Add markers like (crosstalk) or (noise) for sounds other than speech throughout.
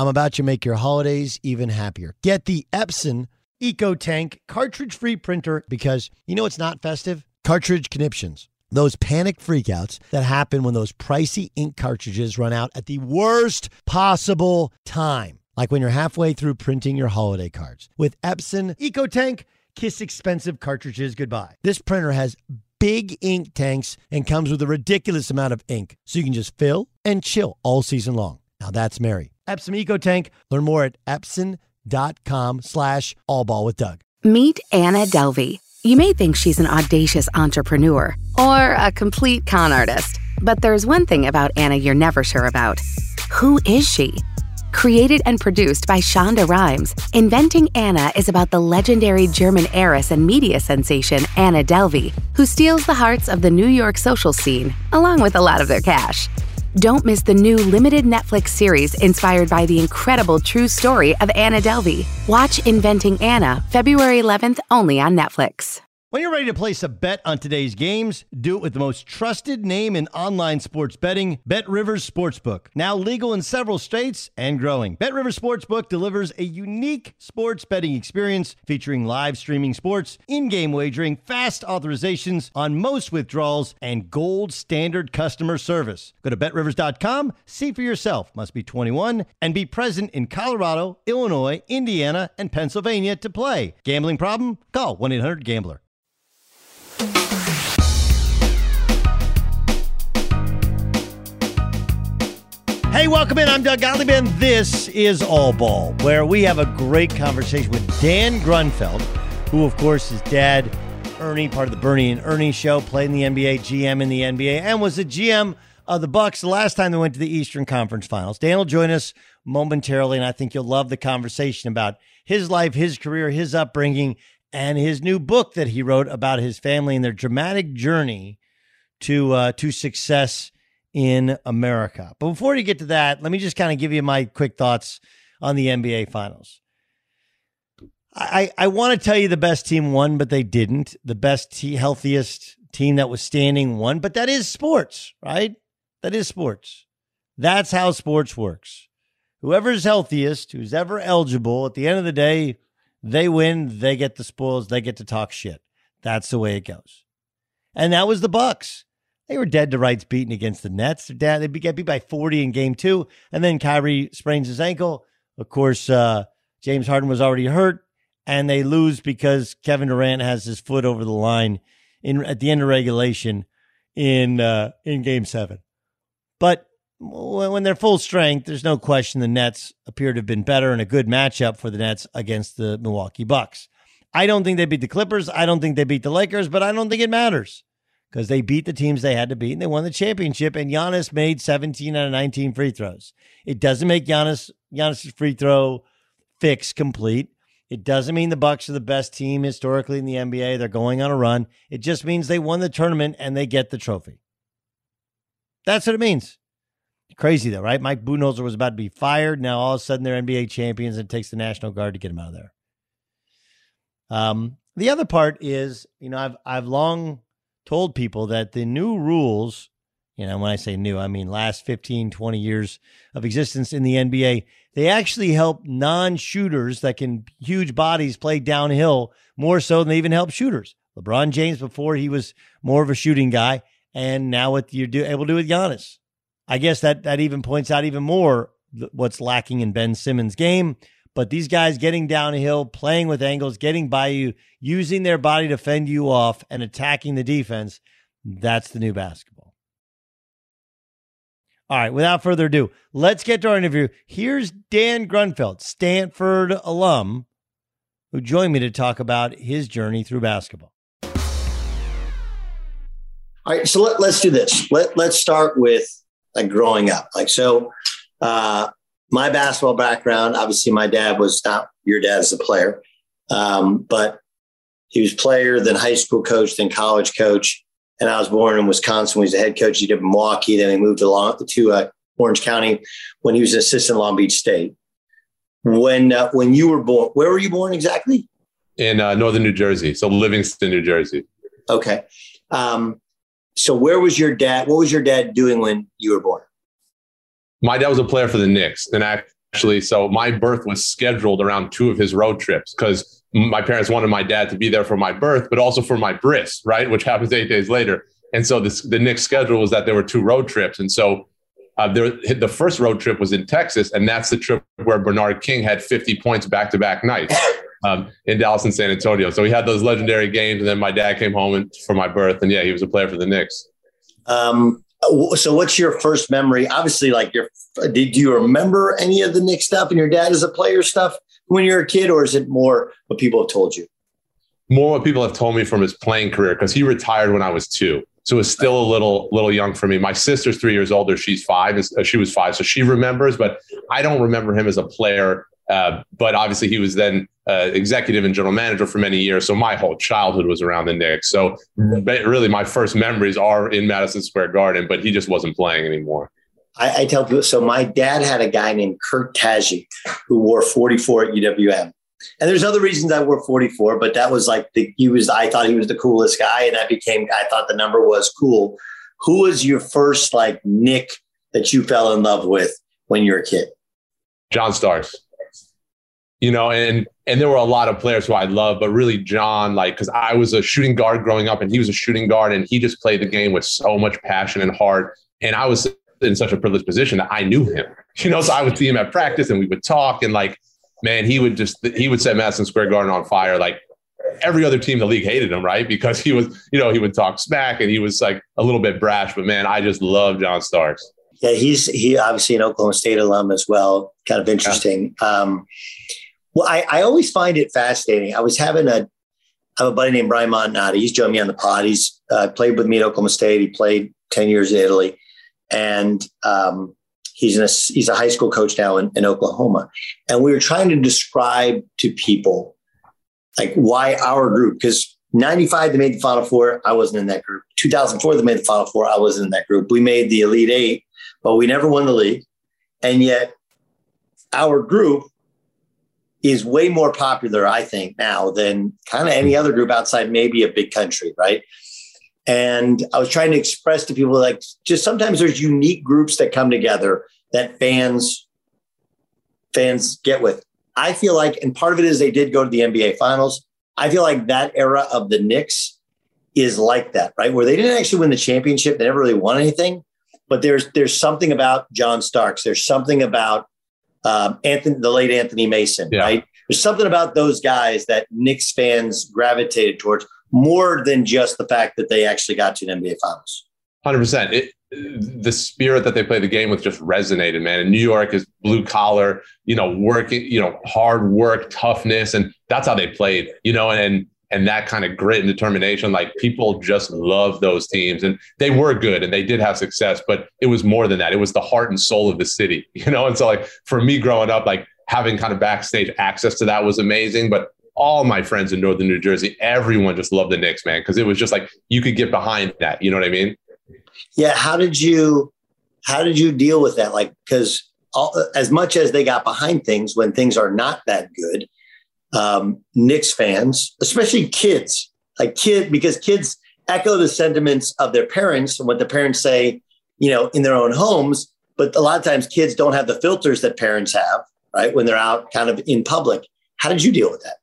I'm about to make your holidays even happier. Get the Epson EcoTank cartridge free printer because you know it's not festive? Cartridge conniptions. Those panic freakouts that happen when those pricey ink cartridges run out at the worst possible time. Like when you're halfway through printing your holiday cards. With Epson EcoTank, kiss expensive cartridges goodbye. This printer has big ink tanks and comes with a ridiculous amount of ink, so you can just fill and chill all season long. Now that's Epson EcoTank. Learn more at epson.com slash allball with Doug. Meet Anna Delvey. You may think she's an audacious entrepreneur or a complete con artist, but there's one thing about Anna you're never sure about. Who is she? Created and produced by Shonda Rhimes, Inventing Anna is about the legendary German heiress and media sensation Anna Delvey, who steals the hearts of the New York social scene, along with a lot of their cash. Don't miss the new limited Netflix series inspired by the incredible true story of Anna Delvey. Watch Inventing Anna February 11th only on Netflix. When you're ready to place a bet on today's games, do it with the most trusted name in online sports betting, Bet Rivers Sportsbook. Now legal in several states and growing. Bet Rivers Sportsbook delivers a unique sports betting experience featuring live streaming sports, in-game wagering, fast authorizations on most withdrawals, and gold standard customer service. Go to betrivers.com, see for yourself. Must be 21 and be present in Colorado, Illinois, Indiana, and Pennsylvania to play. Gambling problem? Call 1-800-GAMBLER. Hey, welcome in. I'm Doug Gottlieb. And this is All Ball, where we have a great conversation with Dan Grunfeld, who, of course, is dad, Ernie, part of the Bernie and Ernie show, played in the NBA, GM in the NBA, and was the GM of the Bucks the last time they went to the Eastern Conference Finals. Dan will join us momentarily, and I think you'll love the conversation about his life, his career, his upbringing, and his new book that he wrote about his family and their dramatic journey to uh, to success in America. But before you get to that, let me just kind of give you my quick thoughts on the NBA Finals. I, I want to tell you the best team won, but they didn't. The best, healthiest team that was standing won, but that is sports, right? That is sports. That's how sports works. Whoever's healthiest, who's ever eligible, at the end of the day, they win, they get the spoils, they get to talk shit. That's the way it goes. And that was the Bucks. They were dead to rights beaten against the Nets. They're They get beat by 40 in game two. And then Kyrie sprains his ankle. Of course, uh, James Harden was already hurt, and they lose because Kevin Durant has his foot over the line in at the end of regulation in uh, in Game Seven. But when they're full strength, there's no question the Nets appear to have been better and a good matchup for the Nets against the Milwaukee Bucks. I don't think they beat the Clippers. I don't think they beat the Lakers, but I don't think it matters because they beat the teams they had to beat and they won the championship. And Giannis made 17 out of 19 free throws. It doesn't make Giannis Giannis's free throw fix complete. It doesn't mean the Bucks are the best team historically in the NBA. They're going on a run. It just means they won the tournament and they get the trophy. That's what it means. Crazy though, right? Mike Budenholzer was about to be fired. Now all of a sudden they're NBA champions. And it takes the National Guard to get him out of there. Um, the other part is, you know, I've I've long told people that the new rules, you know, when I say new, I mean last 15, 20 years of existence in the NBA, they actually help non-shooters that can huge bodies play downhill more so than they even help shooters. LeBron James before he was more of a shooting guy, and now what you're do, able to do with Giannis. I guess that that even points out even more what's lacking in Ben Simmons' game. But these guys getting downhill, playing with angles, getting by you, using their body to fend you off and attacking the defense, that's the new basketball. All right, without further ado, let's get to our interview. Here's Dan Grunfeld, Stanford alum, who joined me to talk about his journey through basketball. All right, so let, us do this. Let, let's start with like growing up. Like, so uh, my basketball background, obviously, my dad was not your dad as a player, um, but he was player, then high school coach, then college coach. And I was born in Wisconsin. He was a head coach. He did Milwaukee. Then he moved along to uh, Orange County when he was an assistant Long Beach State. When uh, when you were born, where were you born exactly? In uh, northern New Jersey, so Livingston, New Jersey. Okay. Um, so where was your dad? What was your dad doing when you were born? my dad was a player for the Knicks. And actually, so my birth was scheduled around two of his road trips because my parents wanted my dad to be there for my birth, but also for my bris, right? Which happens eight days later. And so this, the Knicks schedule was that there were two road trips. And so uh, there, the first road trip was in Texas, and that's the trip where Bernard King had 50 points back to back nights um, in Dallas and San Antonio. So he had those legendary games, and then my dad came home and, for my birth, and yeah, he was a player for the Knicks. Um, so what's your first memory? Obviously, like your did you remember any of the Knick stuff and your dad as a player stuff when you were a kid, or is it more what people have told you? More what people have told me from his playing career because he retired when I was two. So it's still a little little young for me. My sister's three years older. She's five. Uh, she was five, so she remembers. But I don't remember him as a player. Uh, but obviously, he was then uh, executive and general manager for many years. So my whole childhood was around the Knicks. So really, my first memories are in Madison Square Garden. But he just wasn't playing anymore. I, I tell people. So my dad had a guy named Kurt Tagge who wore 44 at UWM. And there's other reasons I wore 44, but that was like the he was. I thought he was the coolest guy, and that became. I thought the number was cool. Who was your first like Knick that you fell in love with when you were a kid? John Starks you know, and and there were a lot of players who I love, but really John, like, because I was a shooting guard growing up, and he was a shooting guard, and he just played the game with so much passion and heart. And I was in such a privileged position that I knew him, (laughs) you know, so I would see him at practice, and we would talk, and like, man, he would just he would set Madison Square Garden on fire, like. Every other team in the league hated him, right? Because he was, you know, he would talk smack and he was like a little bit brash. But man, I just love John Starks. Yeah, he's he obviously an Oklahoma State alum as well. Kind of interesting. Yeah. Um, well, I, I always find it fascinating. I was having a, I have a buddy named Brian Montonati. He's joined me on the pod. He's uh, played with me at Oklahoma State. He played 10 years in Italy. And um, he's, a, he's a high school coach now in, in Oklahoma. And we were trying to describe to people like why our group, because 95 they made the final four. I wasn't in that group. 2004 they made the final four. I wasn't in that group. We made the elite eight, but we never won the league. And yet our group is way more popular, I think, now than kind of any other group outside maybe a big country, right? And I was trying to express to people like just sometimes there's unique groups that come together that fans fans get with. I feel like, and part of it is they did go to the NBA finals. I feel like that era of the Knicks is like that, right? Where they didn't actually win the championship, they never really won anything. But there's there's something about John Starks. There's something about um, Anthony, the late Anthony Mason, yeah. right? there's something about those guys that Knicks fans gravitated towards more than just the fact that they actually got to an NBA Finals. Hundred percent. The spirit that they play the game with just resonated, man. And New York is blue collar, you know, working, you know, hard work, toughness, and that's how they played, you know, and and that kind of grit and determination. Like people just love those teams, and they were good and they did have success, but it was more than that. It was the heart and soul of the city, (laughs) you know. And so, like for me growing up, like having kind of backstage access to that was amazing, but all my friends in northern New Jersey, everyone just loved the Knicks, man, because it was just like you could get behind that. You know what I mean? Yeah. How did you how did you deal with that? Like, because as much as they got behind things when things are not that good, um, Knicks fans, especially kids, like kid, because kids echo the sentiments of their parents and what the parents say, you know, in their own homes. But a lot of times, kids don't have the filters that parents have, right? When they're out, kind of in public. How did you deal with that?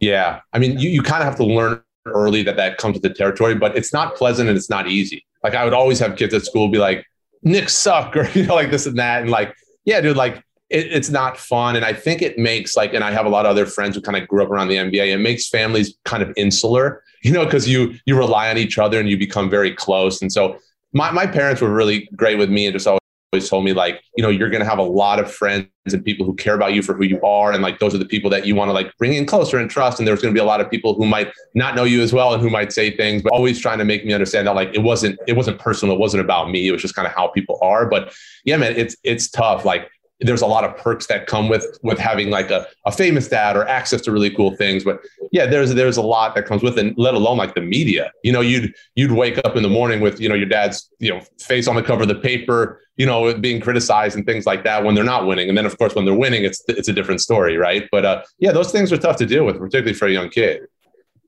Yeah, I mean, you you kind of have to learn early that that comes with the territory, but it's not pleasant and it's not easy. Like I would always have kids at school be like, Knicks suck, (laughs) or you know, like this and that, and like, yeah, dude, like it, it's not fun. And I think it makes like, and I have a lot of other friends who kind of grew up around the NBA. It makes families kind of insular, (laughs) you know, because you you rely on each other and you become very close. And so my my parents were really great with me and just always always told me like you know you're going to have a lot of friends and people who care about you for who you are and like those are the people that you want to like bring in closer and trust and there's going to be a lot of people who might not know you as well and who might say things but always trying to make me understand that like it wasn't it wasn't personal it wasn't about me it was just kind of how people are but yeah man it's it's tough like there's a lot of perks that come with with having like a, a famous dad or access to really cool things but yeah there's there's a lot that comes with it let alone like the media. You know you'd you'd wake up in the morning with you know your dad's you know face on the cover of the paper you know being criticized and things like that when they're not winning and then of course when they're winning it's it's a different story right? But uh yeah those things are tough to deal with particularly for a young kid.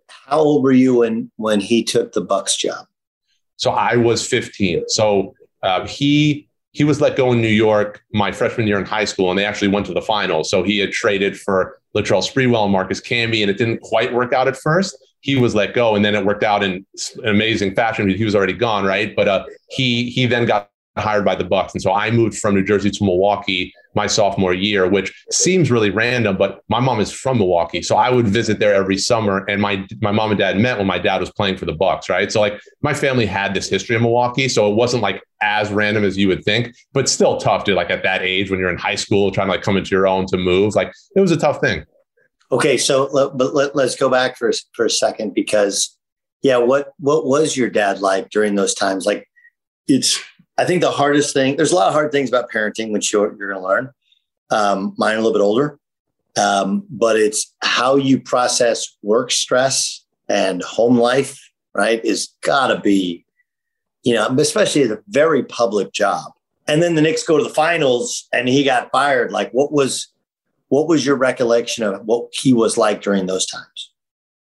How old were you when when he took the bucks job? So i was 15 so uh, he he was let go in New York my freshman year in high school, and they actually went to the finals. So he had traded for Latrell Sprewell and Marcus Camby, and it didn't quite work out at first. He was let go, and then it worked out in an amazing fashion. He was already gone, right? But uh, he he then got hired by the Bucks, and so I moved from New Jersey to Milwaukee my sophomore year, which seems really random, but my mom is from Milwaukee, so I would visit there every summer. And my my mom and dad met when my dad was playing for the Bucks, right? So like my family had this history in Milwaukee, so it wasn't like as random as you would think, but still tough to like at that age when you're in high school trying to like come into your own to move. Like it was a tough thing. Okay, so but let, let's go back for for a second because yeah, what what was your dad like during those times? Like it's I think the hardest thing, there's a lot of hard things about parenting, which you're, you're going to learn. Um, mine a little bit older, um, but it's how you process work stress and home life, right? Is got to be, you know, especially a very public job. And then the Knicks go to the finals and he got fired. Like, what was, what was your recollection of what he was like during those times?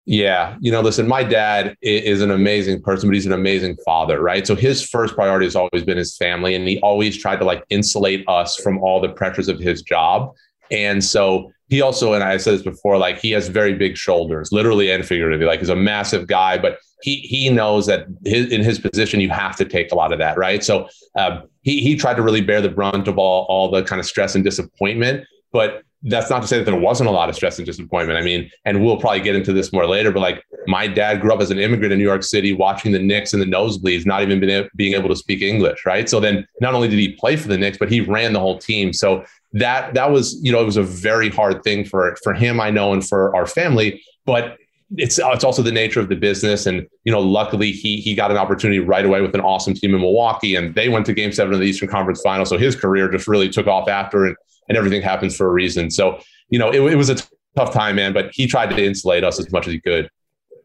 Yeah. You know, listen, my dad is an amazing person, but he's an amazing father, right? So his first priority has always been his family. And he always tried to like insulate us from all the pressures of his job. And so he also, and I said this before, like he has very big shoulders, literally and figuratively. Like he's a massive guy, but he he knows that his, in his position you have to take a lot of that, right? So um, he he tried to really bear the brunt of all all the kind of stress and disappointment. But that's not to say that there wasn't a lot of stress and disappointment. I mean, and we'll probably get into this more later, but like my dad grew up as an immigrant in New York City, watching the Knicks and the nosebleeds, not even being, being able to speak English, right? So then not only did he play for the Knicks, but he ran the whole team. So that that was, you know, it was a very hard thing for for him, I know, and for our family. But it's it's also the nature of the business, and you know, luckily he he got an opportunity right away with an awesome team in Milwaukee, and they went to Game Seven of the Eastern Conference Final. So his career just really took off after, and and everything happens for a reason. So, you know, it, it was a t- tough time, man, but he tried to insulate us as much as he could.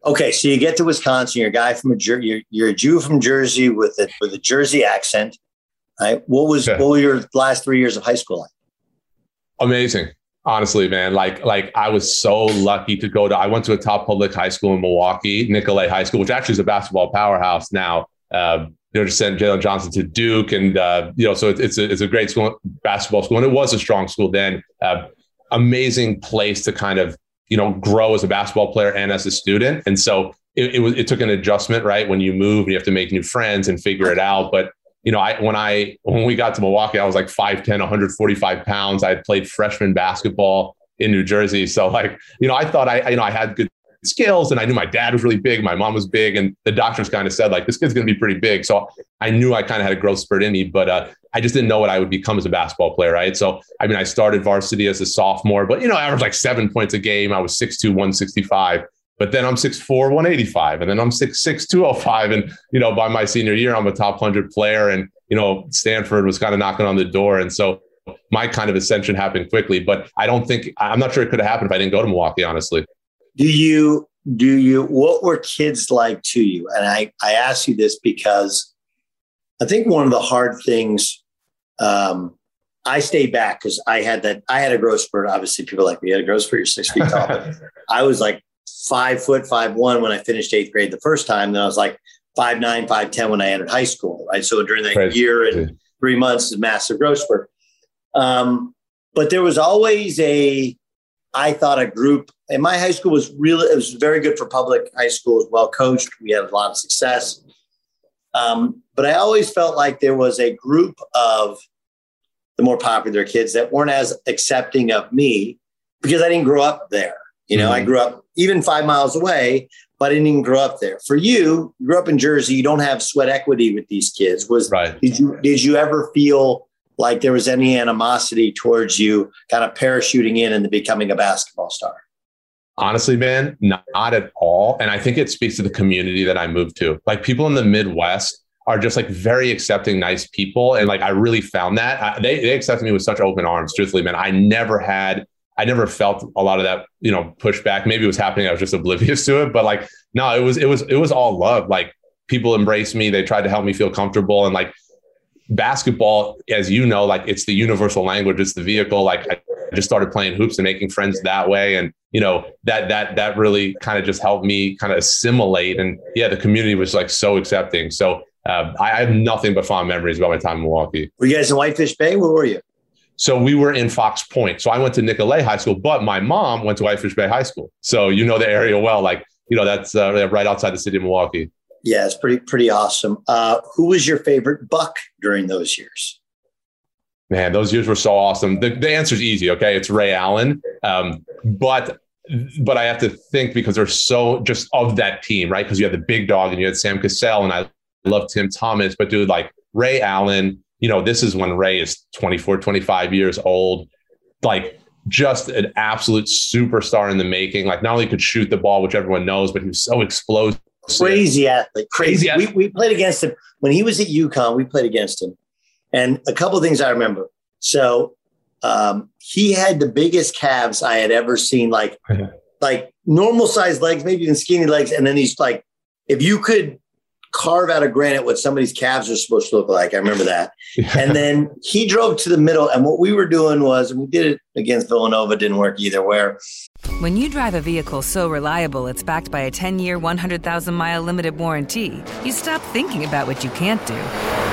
Okay, so you get to Wisconsin. You're a guy from a Jer- you're, you're a Jew from Jersey with a with a Jersey accent, right? What was what were your last three years of high school like? Amazing, honestly, man. Like like I was so lucky to go to. I went to a top public high school in Milwaukee, Nicolet High School, which actually is a basketball powerhouse now. Uh, you know, just sent Jalen Johnson to Duke, and uh, you know, so it's it's a, it's a great school, basketball school, and it was a strong school then. Uh, amazing place to kind of you know grow as a basketball player and as a student, and so it, it was it took an adjustment, right? When you move, you have to make new friends and figure it out. But you know, I when I when we got to Milwaukee, I was like 5'10, 145 pounds. I had played freshman basketball in New Jersey. So like, you know, I thought I, you know, I had good skills and I knew my dad was really big. My mom was big. And the doctors kind of said like, this kid's going to be pretty big. So I knew I kind of had a growth spurt in me, but uh, I just didn't know what I would become as a basketball player. Right. So, I mean, I started varsity as a sophomore, but you know, I averaged like seven points a game. I was 6'2", 165. But then I'm 6'4", 185, and then I'm 6'6", 205. And, you know, by my senior year, I'm a top 100 player. And, you know, Stanford was kind of knocking on the door. And so my kind of ascension happened quickly. But I don't think, I'm not sure it could have happened if I didn't go to Milwaukee, honestly. Do you, do you, what were kids like to you? And I, I ask you this because I think one of the hard things, um, I stayed back because I had that. I had a growth spurt. Obviously, people like me had a growth spurt. You're six feet tall. I was like five foot five one when I finished eighth grade the first time. Then I was like five nine, five ten when I entered high school. Right. So during that year and three months, a massive growth spurt. Um, but there was always a, I thought a group. And my high school was really it was very good for public high school. It was well coached. We had a lot of success. Um, but I always felt like there was a group of the more popular kids that weren't as accepting of me because I didn't grow up there. You know, mm-hmm. I grew up even five miles away, but I didn't even grow up there. For you, you grew up in Jersey. You don't have sweat equity with these kids. Was right. did you did you ever feel like there was any animosity towards you, kind of parachuting in and becoming a basketball star? Honestly, man, not, at all. And I think it speaks to the community that I moved to. Like people in the Midwest are just like very accepting, nice people. And like I really found that I, they, they accepted me with such open arms. Truthfully, man, I never had I never felt a lot of that, you know, pushback. Maybe it was happening. I was just oblivious (laughs) to it. But like, no, it was, it was, it was all love. Like people embraced me. They tried to help me feel comfortable. And like basketball, as you know, like it's the universal language. It's the vehicle. Like I just started playing hoops and making friends that way. And, you know, that, that, that really kind of just helped me kind of assimilate. And yeah, the community was like so accepting. So uh, I, I have nothing but fond memories about my time in Milwaukee. Were you guys in Whitefish Bay? Where were you? So we were in Fox Point. So I went to Nicolet High School, but my mom went to Whitefish Bay High School. So you know the area well. Like you know that's uh, right outside the city of Milwaukee. Yeah, it's pretty pretty awesome. Uh, who was your favorite buck during those years? Man, those years were so awesome. The, the answer is easy. Okay, it's Ray Allen. Um, but but I have to think because they're so just of that team, right? Because you had the big dog and you had Sam Cassell, and I love Tim Thomas. But dude, like Ray Allen, you know, this is when Ray is 24, 25 years old, like just an absolute superstar in the making. Like not only could shoot the ball, which everyone knows, but he was so explosive. Crazy athlete, crazy. crazy. We, we played against him when he was at UConn. We played against him, and a couple of things I remember. So um, he had the biggest calves I had ever seen, like like normal sized legs, maybe even skinny legs, and then he's like, if you could carve out of granite what somebody's calves are supposed to look like. I remember that. Yeah. And then he drove to the middle. And what we were doing was, and we did it against Villanova, didn't work either, where. When you drive a vehicle so reliable it's backed by a 10 year, 100,000 mile limited warranty, you stop thinking about what you can't do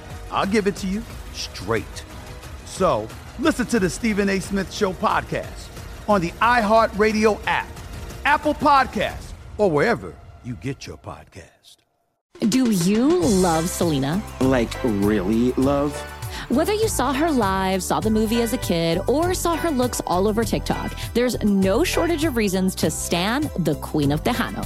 I'll give it to you straight. So listen to the Stephen A. Smith Show podcast on the iHeartRadio app, Apple Podcast, or wherever you get your podcast. Do you love Selena? Like, really love? Whether you saw her live, saw the movie as a kid, or saw her looks all over TikTok, there's no shortage of reasons to stan the Queen of Tejano.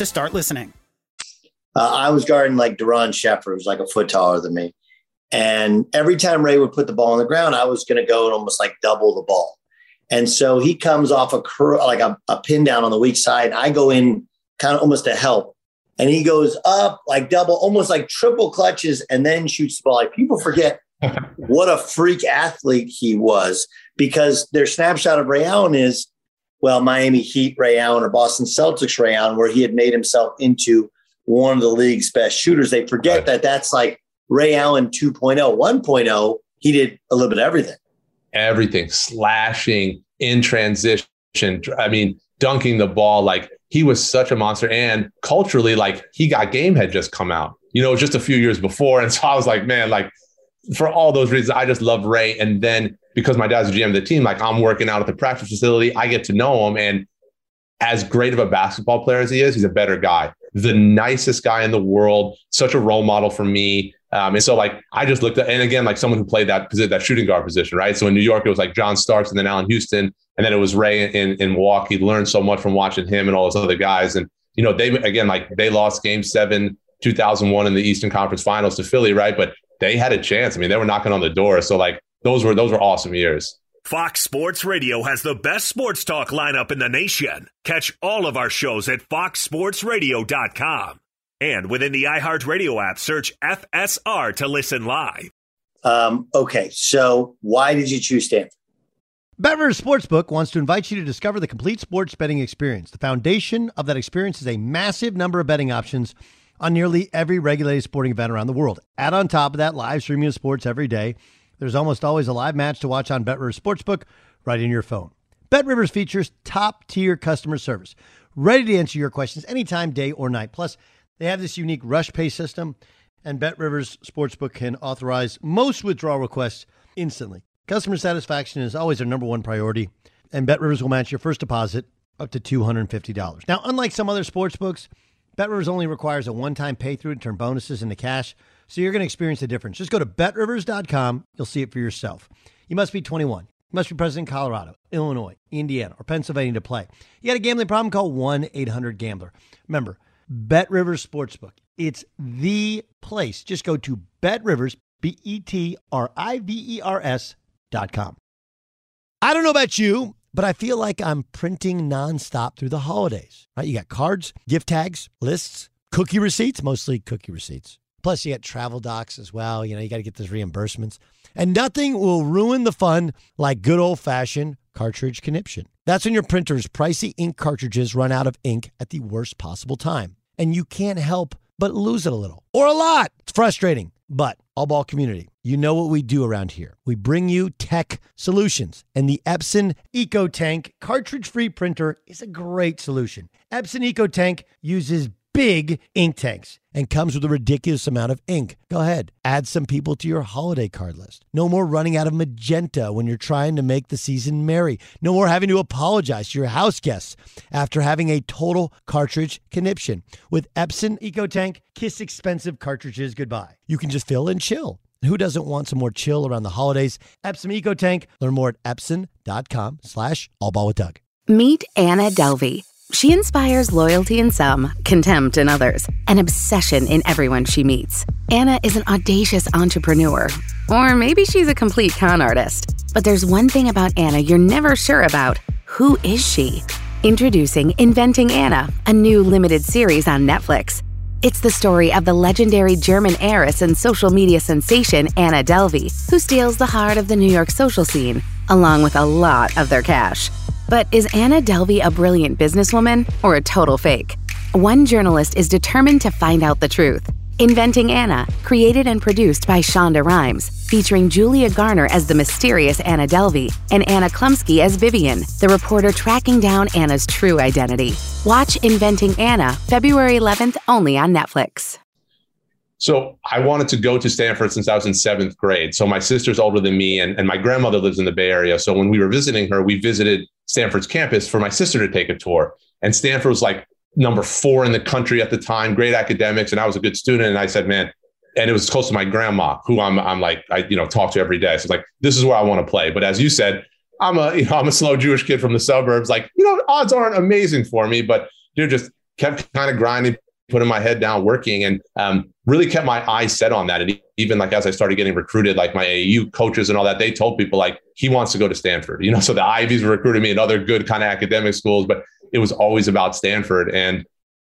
to start listening. Uh, I was guarding like Doron Sheffer, who's like a foot taller than me. And every time Ray would put the ball on the ground, I was going to go and almost like double the ball. And so he comes off a curl, like a, a pin down on the weak side. I go in kind of almost to help. And he goes up like double, almost like triple clutches, and then shoots the ball. Like people forget (laughs) what a freak athlete he was because their snapshot of Ray Allen is, well, Miami Heat Ray Allen or Boston Celtics Ray Allen, where he had made himself into one of the league's best shooters. They forget right. that that's like Ray Allen 2.0. 1.0, he did a little bit of everything. Everything, slashing in transition. I mean, dunking the ball. Like he was such a monster. And culturally, like he got game had just come out, you know, just a few years before. And so I was like, man, like for all those reasons, I just love Ray. And then because my dad's a GM of the team, like I'm working out at the practice facility, I get to know him. And as great of a basketball player as he is, he's a better guy. The nicest guy in the world, such a role model for me. Um, and so, like, I just looked at, and again, like someone who played that position, that shooting guard position, right? So in New York, it was like John Starks and then Allan Houston, and then it was Ray in, in Milwaukee. Learned so much from watching him and all those other guys. And you know, they again, like they lost Game Seven, 2001 in the Eastern Conference Finals to Philly, right? But they had a chance. I mean, they were knocking on the door. So like, those were those were awesome years. Fox Sports Radio has the best sports talk lineup in the nation. Catch all of our shows at foxsportsradio.com. And within the iHeartRadio app, search FSR to listen live. Um, okay, so why did you choose Stanford? BetRivers Sportsbook wants to invite you to discover the complete sports betting experience. The foundation of that experience is a massive number of betting options on nearly every regulated sporting event around the world. Add on top of that live streaming of sports every day. There's almost always a live match to watch on BetRivers Sportsbook right in your phone. BetRivers features top tier customer service, ready to answer your questions anytime, day or night. Plus, they have this unique rush pay system, and BetRivers Sportsbook can authorize most withdrawal requests instantly. Customer satisfaction is always their number one priority, and BetRivers will match your first deposit up to $250. Now, unlike some other sportsbooks, BetRivers only requires a one-time pay-through to turn bonuses into cash, so you're going to experience the difference. Just go to betrivers.com. You'll see it for yourself. You must be 21. You must be present in Colorado, Illinois, Indiana, or Pennsylvania to play. You got a gambling problem? Call 1-800-GAMBLER. Remember, BetRivers Sportsbook. It's the place. Just go to BetRivers, B-E-T-R-I-V-E-R-S dot com. I don't know about you, but I feel like I'm printing nonstop through the holidays. Right? You got cards, gift tags, lists, cookie receipts, mostly cookie receipts. Plus, you got travel docs as well. You know, you got to get those reimbursements. And nothing will ruin the fun like good old fashioned cartridge conniption. That's when your printer's pricey ink cartridges run out of ink at the worst possible time. And you can't help but lose it a little or a lot. It's frustrating. But all ball community, you know what we do around here. We bring you tech solutions, and the Epson EcoTank cartridge free printer is a great solution. Epson EcoTank uses big ink tanks and comes with a ridiculous amount of ink. Go ahead, add some people to your holiday card list. No more running out of magenta when you're trying to make the season merry. No more having to apologize to your house guests after having a total cartridge conniption. With Epson EcoTank, kiss expensive cartridges goodbye. You can just fill and chill Who doesn't want some more chill around the holidays? Epson EcoTank. Learn more at epson.com slash allball with Doug. Meet Anna Delvey. She inspires loyalty in some, contempt in others, and obsession in everyone she meets. Anna is an audacious entrepreneur, or maybe she's a complete con artist. But there's one thing about Anna you're never sure about. Who is she? Introducing Inventing Anna, a new limited series on Netflix. It's the story of the legendary German heiress and social media sensation Anna Delvey, who steals the heart of the New York social scene, along with a lot of their cash. But is Anna Delvey a brilliant businesswoman or a total fake? One journalist is determined to find out the truth. Inventing Anna, created and produced by Shonda Rhimes, featuring Julia Garner as the mysterious Anna Delvey and Anna Chlumsky as Vivian, the reporter tracking down Anna's true identity. Watch Inventing Anna February 11th only on Netflix. So I wanted to go to Stanford since I was in seventh grade. So my sister's older than me, and, and my grandmother lives in the Bay Area. So when we were visiting her, we visited Stanford's campus for my sister to take a tour. And Stanford was like number four in the country at the time, great academics, and I was a good student. And I said, man, and it was close to my grandma, who I'm I'm like I you know talk to every day. So like this is where I want to play. But as you said, I'm a (laughs) you know I'm a slow Jewish kid from the suburbs. Like you know odds aren't amazing for me, but dude just kept kind of grinding, putting my head down, working, and um, really kept my eyes set on that. And even like as I started getting recruited, like my AU coaches and all that, they told people like he wants to go to Stanford. You know, (laughs) so the Ivies recruited me and other good kind of academic schools, but it was always about Stanford. And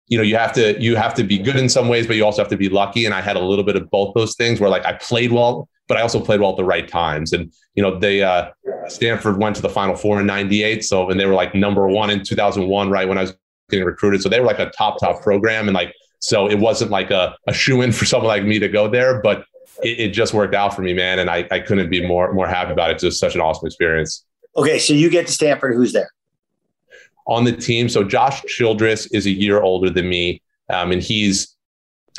you know, you have to you have to be good in some ways, but you also have to be lucky. And I had a little bit of both those things where like I played well, but I also played well at the right times. And you know, they uh, Stanford went to the Final Four in '98, so and they were like number one in 2001, right when I was getting recruited. So they were like a top top program, and like so it wasn't like a, a shoe in (laughs) for someone like me to go there, but it, it, just worked out for me, man. And I, I couldn't be more more happy about it. It's just such an awesome experience. Okay, so you get to Stanford. Who's there? On the team. So Josh Childress is a year older than me, um, and he's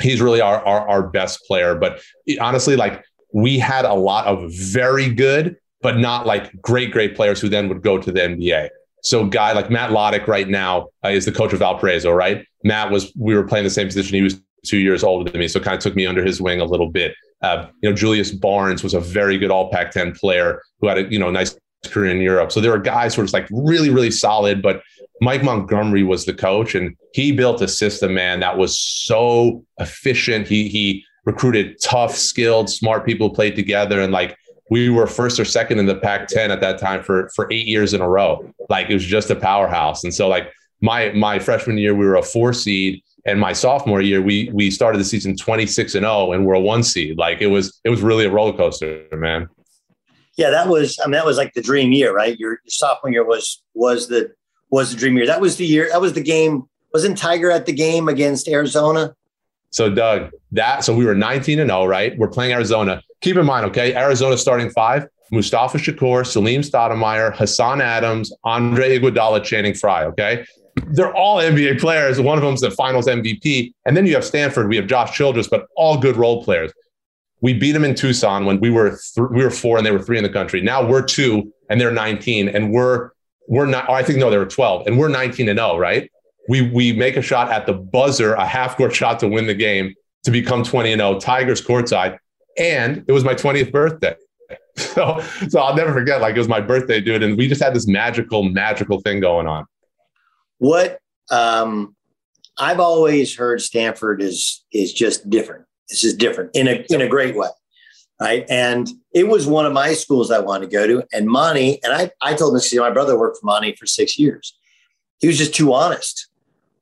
he's really our, our our best player. But honestly, like we had a lot of very good, but not like great great players who then would go to the NBA. So guy like Matt Lottich right now uh, is the coach of Valparaiso, right? Matt was we were playing the same position. He was two years older than me, so kind of took me under his wing a little bit. Uh, you know, Julius Barnes was a very good All Pac-10 player who had a you know nice career in Europe. So there were guys who were just like really really solid, but Mike Montgomery was the coach, and he built a system, man, that was so efficient. He he recruited tough, skilled, smart people played together, and like we were first or second in the Pac-10 at that time for for eight years in a row. Like it was just a powerhouse. And so like my my freshman year, we were a four seed, and my sophomore year, we we started the season 26 and 0, and we're a one seed. Like it was it was really a roller coaster, man. Yeah, that was I mean that was like the dream year, right? Your, your sophomore year was was the was the dream year. That was the year. That was the game. Wasn't Tiger at the game against Arizona? So Doug, that so we were 19 and 0, right? We're playing Arizona. Keep in mind, okay, Arizona starting five: Mustafa Shakur, Salim Stoudemire, Hassan Adams, Andre Iguodala, Channing Frye. Okay, they're all NBA players. One of them's the Finals MVP, and then you have Stanford. We have Josh Childress, but all good role players. We beat them in Tucson when we were th- we were four and they were three in the country. Now we're two and they're 19, and we're we're not, oh, I think, no, they were 12, and we're 19 and 0, right? We, we make a shot at the buzzer, a half court shot to win the game to become 20 and 0, Tigers courtside. And it was my 20th birthday. (laughs) So, so I'll never forget, like, it was my birthday, dude. And we just had this magical, magical thing going on. What, um, I've always heard Stanford is, is just different. This is different in a, in a great way right? And it was one of my schools I wanted to go to. And Monty, and I, I told him my brother worked for Monty for six years. He was just too honest,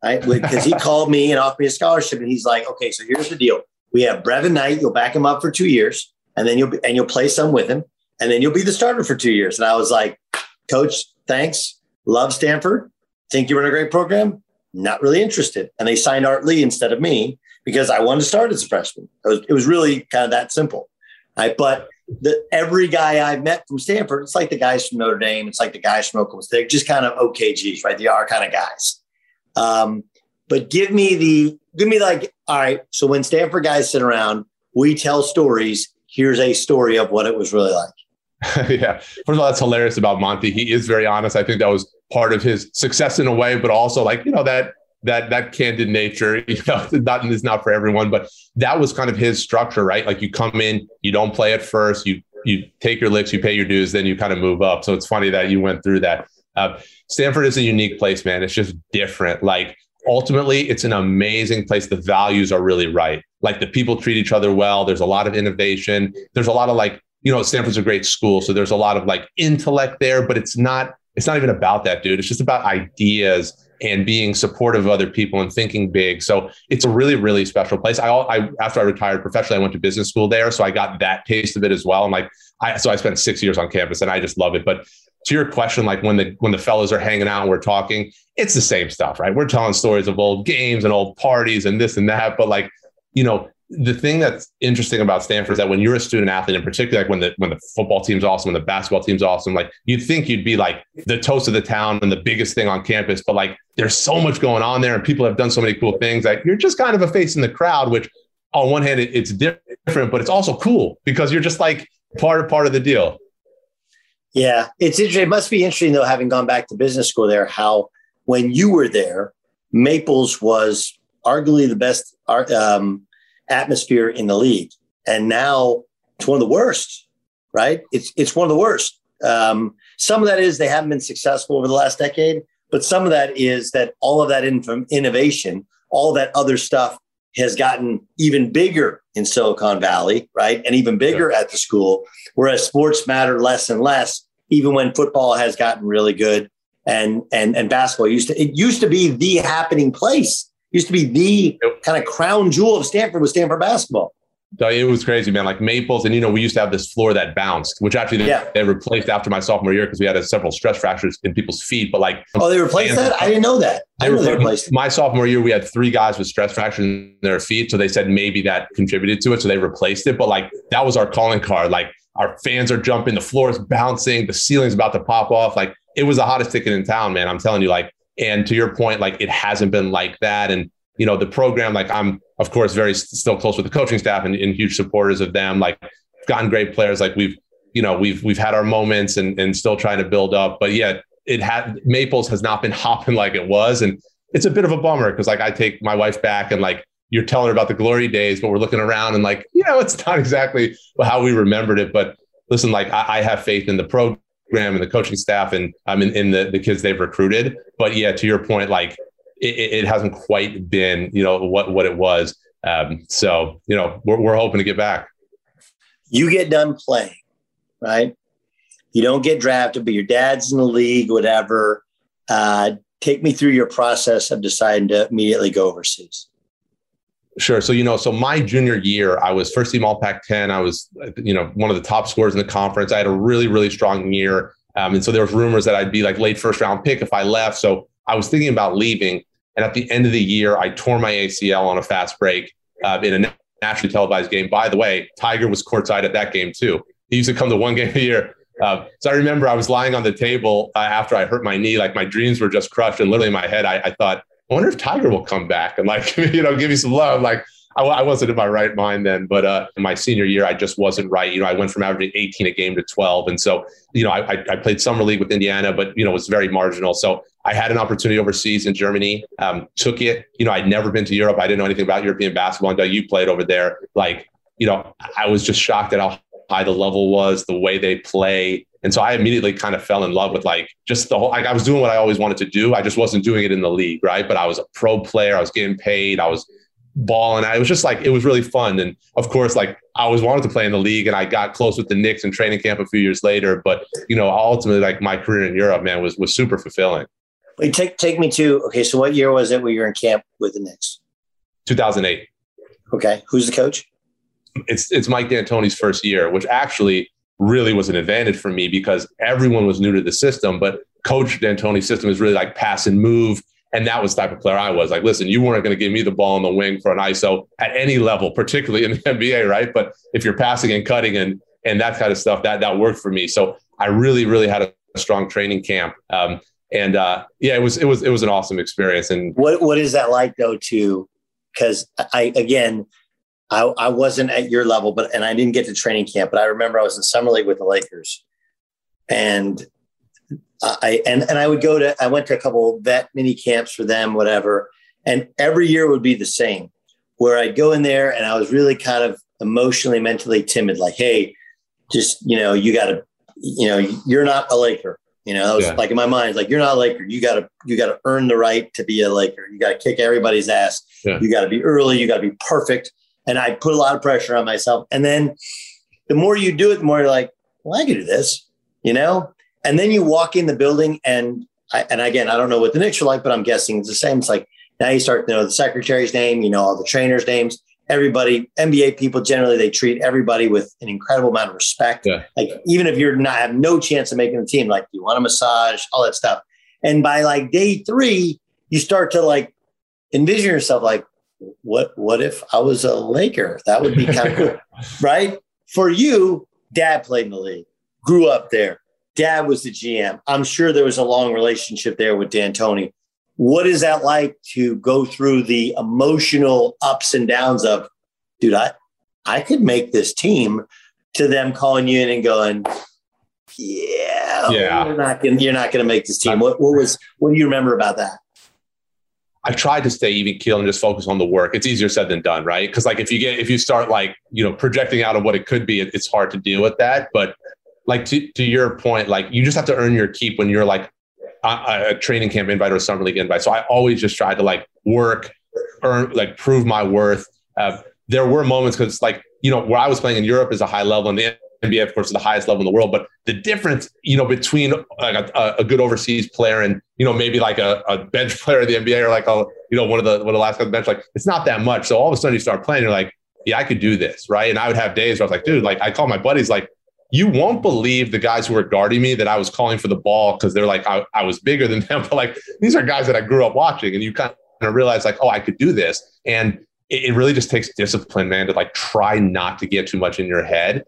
right? Because he (laughs) called me and offered me a scholarship, and he's like, okay, so here's the deal: we have Brevin Knight. You'll back him up for two years, and then you'll be, and you'll play some with him, and then you'll be the starter for two years. And I was like, Coach, thanks, love Stanford, think you run a great program. Not really interested. And they signed Art Lee instead of me because I wanted to start as a freshman. It was, it was really kind of that simple. Right? But the, every guy I've met from Stanford, it's like the guys from Notre Dame, it's like the guys from Oklahoma State, just kind of OKGs, right? They are kind of guys. Um, but give me the, give me like, all right, so when Stanford guys sit around, we tell stories. Here's a story of what it was really like. (laughs) yeah. First of all, that's hilarious about Monty. He is very honest. I think that was part of his success in a way, but also like, you know, that that that candid nature, (laughs) you know, is not for everyone, but that was kind of his structure, right? Like you come in, you don't play at first, you you take your licks, you pay your dues, then you kind of move up. So it's funny that you went through that. Uh, Stanford is a unique place, man. It's just different. Like ultimately, it's an amazing place. The values are really right. Like the people treat each other well. There's a lot of innovation. There's a lot of like, you know, Stanford's a great school, so there's a lot of like intellect there, but it's not. It's not even about that, dude. It's just about ideas and being supportive of other people and thinking big. So it's a really, really special place. I, I after I retired professionally, I went to business school there, so I got that taste of it as well. And like, I so I spent six years on campus, and I just love it. But to your question, like when the when the fellows are hanging out and we're talking, it's the same stuff, right? We're telling stories of old games and old parties and this and that. But like, you know, the thing that's interesting about Stanford is that when you're a student athlete, in particular, like when the when the football team's awesome, when the basketball team's awesome, like you'd think you'd be like the toast of the town and the biggest thing on campus, but like there's so much going on there, and people have done so many cool things. Like you're just kind of a face in the crowd, which on one hand it, it's different, but it's also cool because you're just like part of part of the deal. Yeah, it's interesting. It must be interesting though, having gone back to business school there, how when you were there, Maples was arguably the best um, atmosphere in the league. And now it's one of the worst, right? It's it's one of the worst. Um, some of that is they haven't been successful over the last decade, but some of that is that all of that in- innovation, all that other stuff has gotten even bigger in Silicon Valley, right? And even bigger at the school, whereas sports matter less and less, even when football has gotten really good and and and basketball used to it used to be the happening place used to be the kind of crown jewel of Stanford was Stanford basketball. It was crazy, man. Like Maples, and you know, we used to have this floor that bounced, which actually they, yeah. they replaced after my sophomore year because we had a, several stress fractures in people's feet. But like, oh, they replaced that? I didn't know that. I they, know they replaced. My sophomore year, we had three guys with stress fractures in their feet, so they said maybe that contributed to it, so they replaced it. But like, that was our calling card. Like, our fans are jumping, the floor is bouncing, the ceiling's about to pop off. Like, it was the hottest ticket in town, man. I'm telling you. Like, and to your point, like, it hasn't been like that, and you know, the program, like I'm of course very still close with the coaching staff and, and huge supporters of them. Like gotten great players. Like we've, you know, we've we've had our moments and and still trying to build up. But yet it had Maples has not been (laughs) hopping like it was. And it's a bit of a bummer because like I take my wife back and like you're telling her about the glory days, but we're looking around and like, you know, it's not exactly how we remembered it. But listen, like I, I have faith in the program and the coaching staff and I mean in, in the, the kids they've recruited. But yeah, to your point, like it, it hasn't quite been, you know, what what it was. Um, so, you know, we're, we're hoping to get back. You get done playing, right? You don't get drafted, but your dad's in the league, whatever. Uh, take me through your process of deciding to immediately go overseas. Sure. So, you know, so my junior year, I was first team all Pac 10. I was, you know, one of the top scorers in the conference. I had a really, really strong year. Um, and so there was rumors that I'd be like late first round pick if I left. So I was thinking about leaving. And at the end of the year, I tore my ACL on a fast break uh, in a nationally televised game. By the way, Tiger was courtside at that game too. He used to come to one (laughs) game a year. Uh, so I remember I was lying on the table uh, after I hurt my knee, like my dreams were just crushed. And literally in my head, I, I thought, I wonder if Tiger will come back and like, (laughs) you know, give me some love. Like I, I, wasn't in my right mind then, but uh, in my senior year, I just wasn't right. You know, I went from averaging 18 a game to 12. And so, you know, I, I played summer league with Indiana, but, you know, it was very marginal. So I had an opportunity overseas in Germany, um, took it. You know, I'd never been to Europe. I didn't know anything about European basketball until you played over there. Like, you know, I was just shocked at how high the level was, the way they play. And so I immediately kind of fell in love with like just the whole, like I was doing what I always wanted to do. I just wasn't doing it in the league, right? But I was a pro player. I was getting paid. I was balling. I was just like, it was really fun. And of course, like I always wanted to play in the league and I got close with the Knicks in training camp a few years later. But, you know, ultimately like my career in Europe, man, was, was super fulfilling. Wait, take, take me to, okay. So what year was it where you were in camp with the Knicks? 2008. Okay. Who's the coach? It's, it's Mike D'Antoni's first year, which actually really was an advantage for me because everyone was new to the system, but coach D'Antoni's system is really like pass and move and that was the type of player I was. Like, listen, you weren't going to give me the ball in the wing for an ISO at any level, particularly in the (laughs) NBA, right? But if you're passing and cutting and and that kind of stuff, that that worked for me. So I really, really had a strong training camp. Um, and uh, yeah, it was it was it was an awesome experience. And what what is that like though? To because I again, I I wasn't at your level, but and I didn't get to training camp, but I remember I was in summer league with the Lakers, and I and and I would go to I went to a couple vet mini camps for them, whatever. And every year would be the same, where I'd go in there and I was really kind of emotionally, mentally timid, like, hey, just, you know, you got to, you know, you're not a Laker. You know, that was Yeah. like in my mind, like, you're not a Laker. You got to, you got to earn the right to be a Laker. You got to kick everybody's ass. Yeah. You got to be early. You got to be perfect. And I put a lot of pressure on myself. And then the more you do it, the more you're like, well, I can do this, you know? And then you walk in the building and I, and again, I don't know what the Knicks are like, but I'm guessing it's the same. It's like now you start to know the secretary's name, you know, all the trainers' names, everybody, NBA people generally, they treat everybody with an incredible amount of respect. Yeah. Like even if you're not have no chance of making the team, like you want a massage, all that stuff. And by like day three, you start to like envision yourself like, what what if I was a Laker? That would be kind of cool. (laughs) Right? For you, dad played in the league, grew up there. Dad was the GM. I'm sure there was a long relationship there with D'Antoni. What is that like to go through the emotional ups and downs of, dude, I I could make this team to them calling you in and going, Yeah, Yeah. you're not gonna you're not gonna make this team. What what was what do you remember about that? I tried to stay even keel and just focus on the work. It's easier said than done, right? Because like if you get if you start like you know projecting out of what it could be, it, it's hard to deal with that. But like to to your point, like you just have to earn your keep when you're like a, a training camp invite or a summer league invite. So I always just tried to like work, earn, like prove my worth. Uh, there were moments because like you know where I was playing in Europe is a high level, and the NBA, of course, is the highest level in the world. But the difference, you know, between like a, a good overseas player and you know maybe like a, a bench (laughs) player of the NBA or like a you know one of the one of the last guys on the bench, like it's not that much. So all of a sudden you start playing, you're like, yeah, I could do this, right? And I would have days where I was like, dude, like I call my buddies, like you won't believe the guys who were guarding me that I was calling for the ball because they're like I, I was bigger than (laughs) them, but like these are guys that I grew up watching, and you kind of realize like, oh, I could do this, and it, it really just takes discipline, man, to like try not to get too much in your head.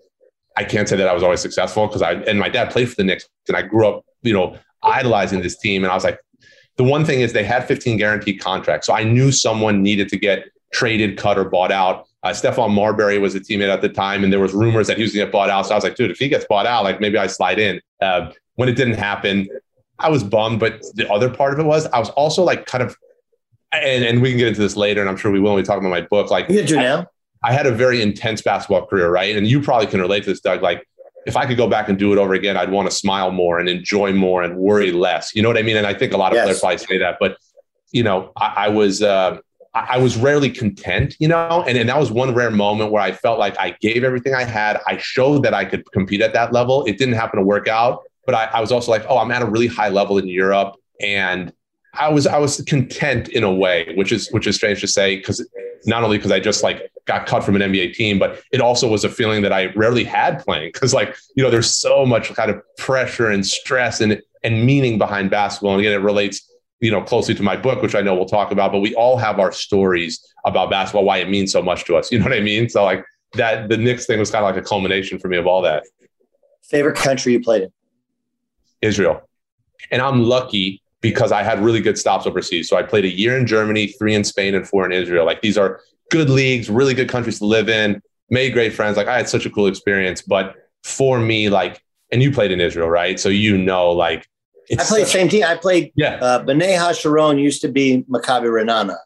I can't say that I was always successful because I and my dad played for the Knicks, and I grew up, you know, idolizing this team, and I was like, the one thing is they had 15 guaranteed contracts, so I knew someone needed to get traded, cut, or bought out. Uh, Stephon Marbury was a teammate at the time, and there was rumors that he was going to get bought out. So I was like, dude, if he gets bought out, like maybe I slide in. Uh, when it didn't happen, I was bummed. But the other part of it was I was also like kind of, and, and we can get into this later, and I'm sure we will when we talk about my book. Like, You do now. I had a very intense basketball career, right? And you probably can relate to this, Doug. Like, if I could go back and do it over again, I'd want to smile more and enjoy more and worry less. You know what I mean? And I think a lot of Yes. players probably say that, but you know, I, I was uh, I I was rarely content, you know, and, and that was one rare moment where I felt like I gave everything I had. I showed that I could compete at that level. It didn't happen to work out, but I, I was also like, oh, I'm at a really high level in Europe, and I was I was content in a way, which is which is strange to say because not only because I just like got cut from an NBA team, but it also was a feeling that I rarely had playing because like you know there's so much kind of pressure and stress and and meaning behind basketball, and again it relates you know closely to my book, which I know we'll talk about. But we all have our stories about basketball, why it means so much to us. You know what I mean? So like that the Knicks thing was kind of like a culmination for me of all that. Favorite country you played in? Israel. And I'm lucky because I had really good stops overseas. So I played a year in Germany, three in Spain, and four in Israel. Like these are good leagues, really good countries to live in, made great friends. Like I had such a cool experience. But for me, like, and you played in Israel, right? So you know, like, I played the same team. I played Yeah. uh B'nai HaSharon used to be Maccabi Ra'anana.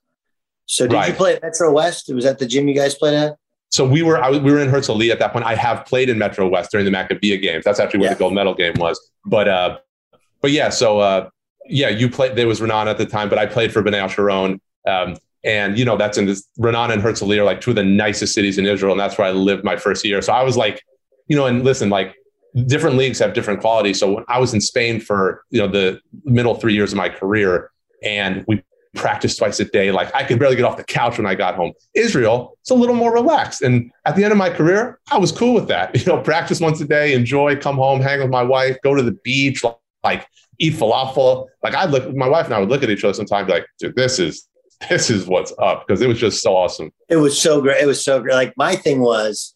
So did you play at Metro West? Was that the gym you guys played at? So we were I, we were in Herzliya at that point. I have played in Metro West during the Maccabiah games. That's actually where the gold medal game was. But uh, but yeah, so uh, yeah, you played. There was Renan at the time, but I played for Bnei Sharon. Um, and you know that's in this Renan and Herzliya are like two of the nicest cities in Israel, and that's where I lived my first year. So I was like, you know, and listen, like different leagues have different qualities. So when I was in Spain for you know the middle three years of my career, and we practiced twice a day. Like I could barely get off the couch when I got home. Israel, it's a little more relaxed. And at the end of my career, I was cool with that. (laughs) You know, practice once a day, enjoy, come home, hang with my wife, go to the beach, like eat falafel. Like I look, my wife and I would look at each other sometimes like, dude, this is this is what's up because it was just so awesome. It was so great. It was so great. Like my thing was,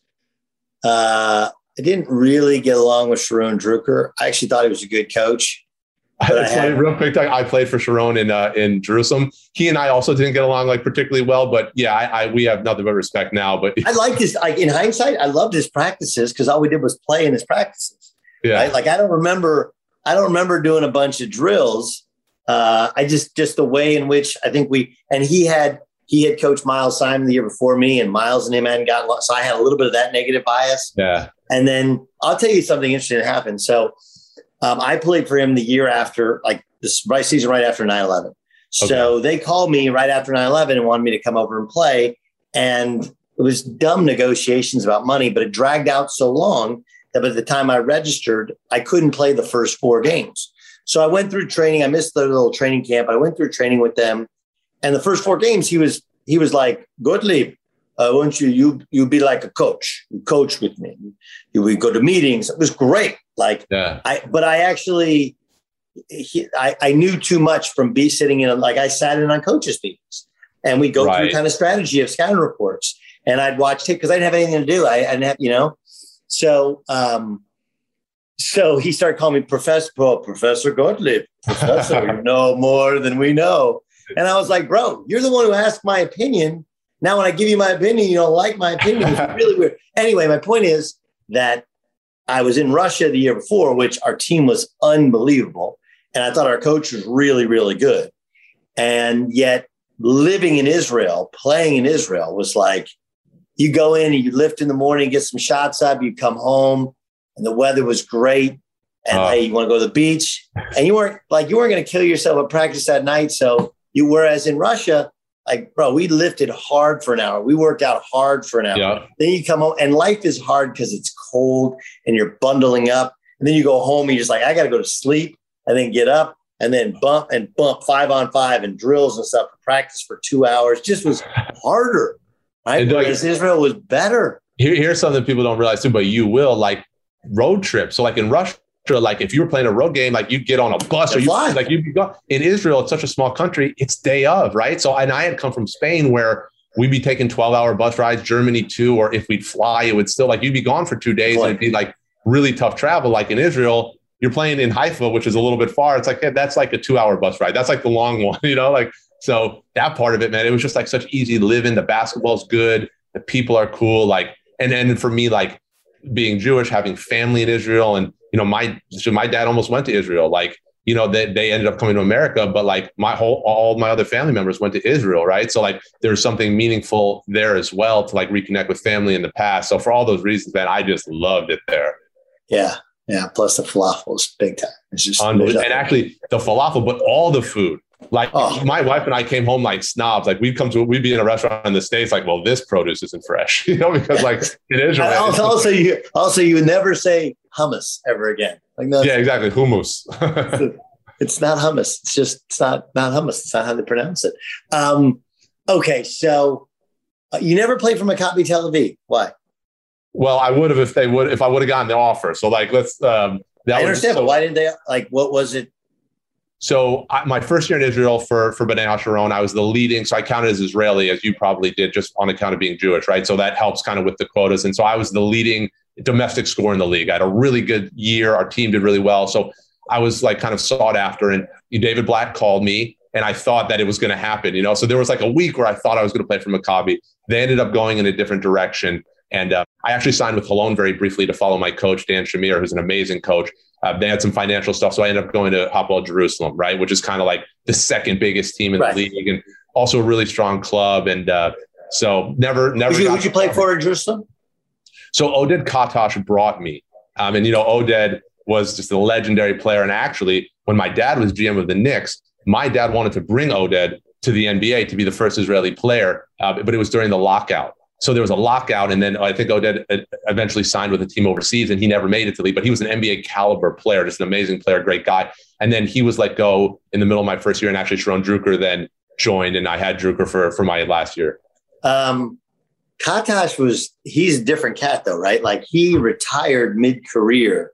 uh, I didn't really get along with Sharon Drucker. I actually thought he was a good coach. I had- funny, real quick, I played for Sharon in uh, in Jerusalem. He and I also didn't get along like particularly well, but yeah, I, I we have nothing but respect now. But I like his like in hindsight, I loved his practices because all we did was play in his practices. yeah, Right? Like I don't remember, I don't remember doing a bunch of drills. uh, I just just the way in which I think we and he had he had coached Miles Simon the year before me, and Miles and him hadn't gotten lost. So I had a little bit of that negative bias. Yeah. And then I'll tell you something interesting that happened. So um, I played for him the year after, like this right season right after 9 11. So they called me right after 9 11 and wanted me to come over and play. And it was dumb negotiations about money, but it dragged out so long that by the time I registered, I couldn't play the first four games. So I went through training. I missed the little training camp. I went through training with them. And the first four games, he was he was like, Gottlieb, uh, I want you, you you be like a coach. You coach with me. You we go to meetings. It was great. Like yeah. I but I actually he, I, I knew too much from be sitting in a, like I sat in on coaches meetings and we go Right. through kind of strategy of scouting reports and I'd watch it because I didn't have anything to do. I, I didn't have, you know, so um so he started calling me Professor well, Professor Gottlieb. Professor, you (laughs) know more than we know. And I was like, bro, you're the one who asked my opinion. Now, when I give you my opinion, you don't like my opinion. It's (laughs) really weird. Anyway, my point is that I was in Russia the year before, which our team was unbelievable. And I thought our coach was really, really good. And yet, living in Israel, playing in Israel was like you go in and you lift in the morning, get some shots up, you come home, and the weather was great. And Oh. hey, you want to go to the beach, and you weren't like you weren't going to kill yourself at practice that night. So you whereas in Russia, like bro, we lifted hard for an hour. We worked out hard for an hour. Yeah. Then you come home, and life is hard because it's cold and you're bundling up. And then you go home, and you're just like, I got to go to sleep, and then get up, and then bump and bump five on five and drills and stuff. Practice for two hours. Just was harder. Right? And, like- Whereas Israel was better. Here, here's something people don't realize too, but you will like road trips. So like in Russia, like if you were playing a road game, like you'd get on a bus or you fly. like you'd be gone. In Israel, it's such a small country, it's day of, right? So and I had come from Spain where we'd be taking 12 hour bus rides, Germany too, or if we'd fly, it would still like you'd be gone for two days and it'd be like really tough travel. Like in Israel, you're playing in Haifa, which is a little bit far. It's like, yeah, that's like a two hour bus ride. That's like the long (laughs) one, you know, like so that part of it, man, it was just like such easy living. The basketball's good, the people are cool. Like, and then for me, like being Jewish, having family in Israel, and you know, my so my dad almost went to Israel. Like, you know, they, they ended up coming to America, but like my whole all my other family members went to Israel, right? So like there's something meaningful there as well to like reconnect with family in the past. So for all those reasons, man, I just loved it there. Yeah. Yeah. Plus the falafel is big time. It's just Unbelievable. And actually the falafel, but all the food. Like my wife and I came home like snobs. Like we'd come to we'd be in a restaurant in the States, like, well, this produce isn't fresh, (laughs) you know, because like in Israel. And also, also, you also you would never say hummus ever again. Like no, yeah, exactly. Hummus. (laughs) it's not hummus. It's just it's not not hummus. It's not how they pronounce it. Um, okay, so uh, you never played for Maccabi Tel Aviv. Why? well, I would have if they would if I would have gotten the offer. So like let's um that I was- understand, so- but why didn't they? Like, what was it? So I, my first year in Israel for for Bnei Hasharon, I was the leading. So I counted as Israeli, as you probably did, just on account of being Jewish, right? So that helps kind of with the quotas. And so I was the leading domestic scorer in the league. I had a really good year. Our team did really well. So I was like kind of sought after. And David Blatt called me, and I thought that it was going to happen. You know, so there was like a week where I thought I was going to play for Maccabi. They ended up going in a different direction. And uh, I actually signed with Cologne very briefly to follow my coach, Dan Shamir, who's an amazing coach. Uh, they had some financial stuff. So I ended up going to Hapoel Jerusalem, right? Which is kind of like the second biggest team in Right. the league and also a really strong club. And uh, so never, never. Who'd you, who'd you play for in Jerusalem? so Oded Katash brought me. Um, and, you know, Oded was just a legendary player. And actually, when my dad was GM of the Knicks, my dad wanted to bring Oded to the NBA to be the first Israeli player, uh, but it was during the lockout. So there was a lockout, and then I think Oded uh, eventually signed with a team overseas, and he never made it to league. But he was an NBA caliber player, just an amazing player, great guy. And then he was let go in the middle of my first year, and actually Sharon Drucker then joined, and I had Drucker for for my last year. Um, Katash was he's a different cat though, right? Like he retired mid career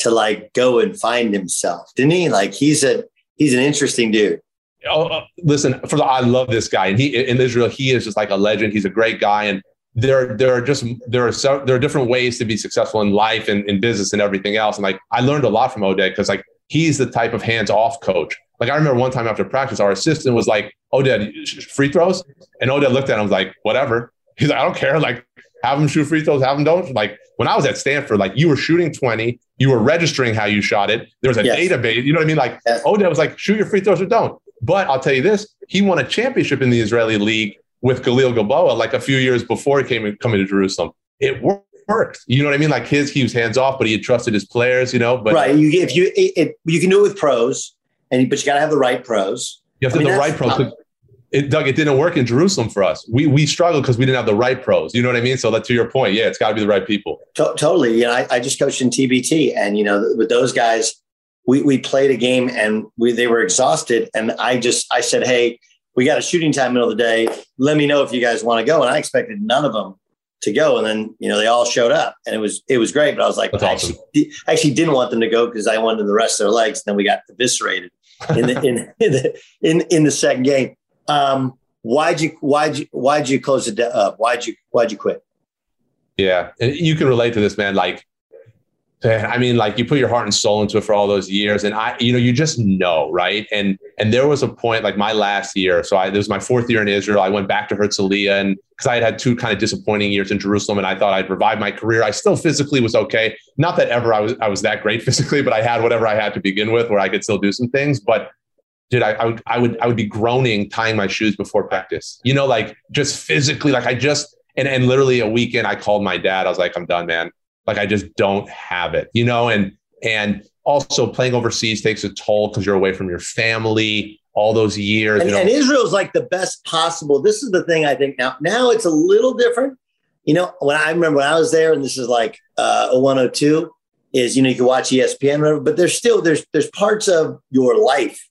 to like go and find himself, didn't he? Like he's a he's an interesting dude. Oh, uh, listen, for the, I love this guy, and he in Israel, he is just like a legend. He's a great guy, and there there are just there are so there are different ways to be successful in life and in business and everything else. And like I learned a lot from Oded because like he's the type of hands off coach. Like I remember one time after practice, our assistant was like, "Oded, free throws," and Oded looked at him was like, "Whatever." He's like, "I don't care." Like have them shoot free throws, have them don't. Like when I was at Stanford, like you were shooting 20, you were registering how you shot it. There was a Yes. database. You know what I mean? Like Yes. Oded was like, shoot your free throws or don't. But I'll tell you this, he won a championship in the Israeli league with Galil Gilboa like a few years before he came coming to Jerusalem. It wor- worked. You know what I mean? Like his, he was hands off, but he had trusted his players, you know, but right. You if you it, it, you can do it with pros, and but you got to have the right pros. You have to I mean, have the right pros. not- It, Doug, it didn't work in Jerusalem for us. We we struggled because we didn't have the right pros. You know what I mean? So that to your point, yeah, it's got to be the right people. To- totally. You know, I, I just coached in TBT, and you know, with those guys, we we played a game, and we they were exhausted, and I just I said, hey, we got a shooting time middle of the day. Let me know if you guys want to go, and I expected none of them to go, and then you know they all showed up, and it was it was great. But I was like, That's I awesome. actually, I actually didn't want them to go because I wanted the rest of their legs, and then we got eviscerated in the in (laughs) in the in, in the second game. Um, why'd you why'd you why'd you close it up? Why'd you why'd you quit? Yeah, you can relate to this, man. Like, man, I mean, like you put your heart and soul into it for all those years, and I, you know, you just know, right? And and there was a point, like my last year. So I, this was my fourth year in Israel. I went back to Herzliya, and because I had had two kind of disappointing years in Jerusalem, and I thought I'd revive my career. I still physically was okay. Not that ever I was I was that great (laughs) physically, but I had whatever I had to begin with, where I could still do some things. But dude, I, I would I would I would be groaning tying my shoes before practice. You know, like just physically, like I just and and literally a weekend I called my dad. I was like, I'm done, man. Like I just don't have it, you know, and and also playing overseas takes a toll because you're away from your family all those years. And, you know, and Israel's like the best possible. This is the thing I think now. Now it's a little different. You know, when I remember when I was there, and this is like uh, a 102, is you know you can watch ESPN, whatever, but there's still there's there's parts of your life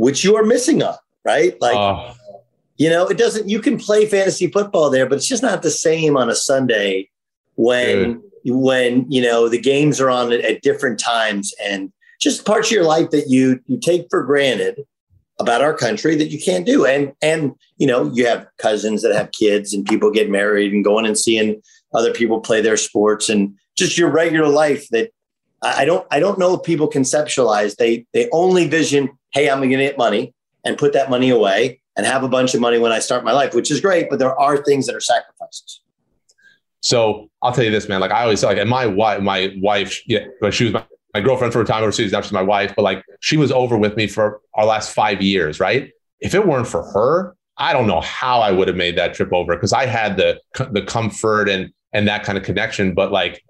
which you are missing on, right? Like Oh, you know, it doesn't. You can play fantasy football there, but it's just not the same on a Sunday when when you know the games are on at, at different times and just parts of your life that you you take for granted about our country that you can't do. And and you know, you have cousins that have kids and people get married and going and seeing other people play their sports and just your regular life that I don't I don't know if people conceptualize. They they only vision, hey, I'm gonna get money and put that money away and have a bunch of money when I start my life, which is great, but there are things that are sacrifices. So I'll tell you this, man. Like I always say, like, and my wife, my wife, yeah, but she was my, my girlfriend for a time overseas. Now she's my wife, but like she was over with me for our last five years, right? If it weren't for her, I don't know how I would have made that trip over because I had the the comfort and and that kind of connection. But like,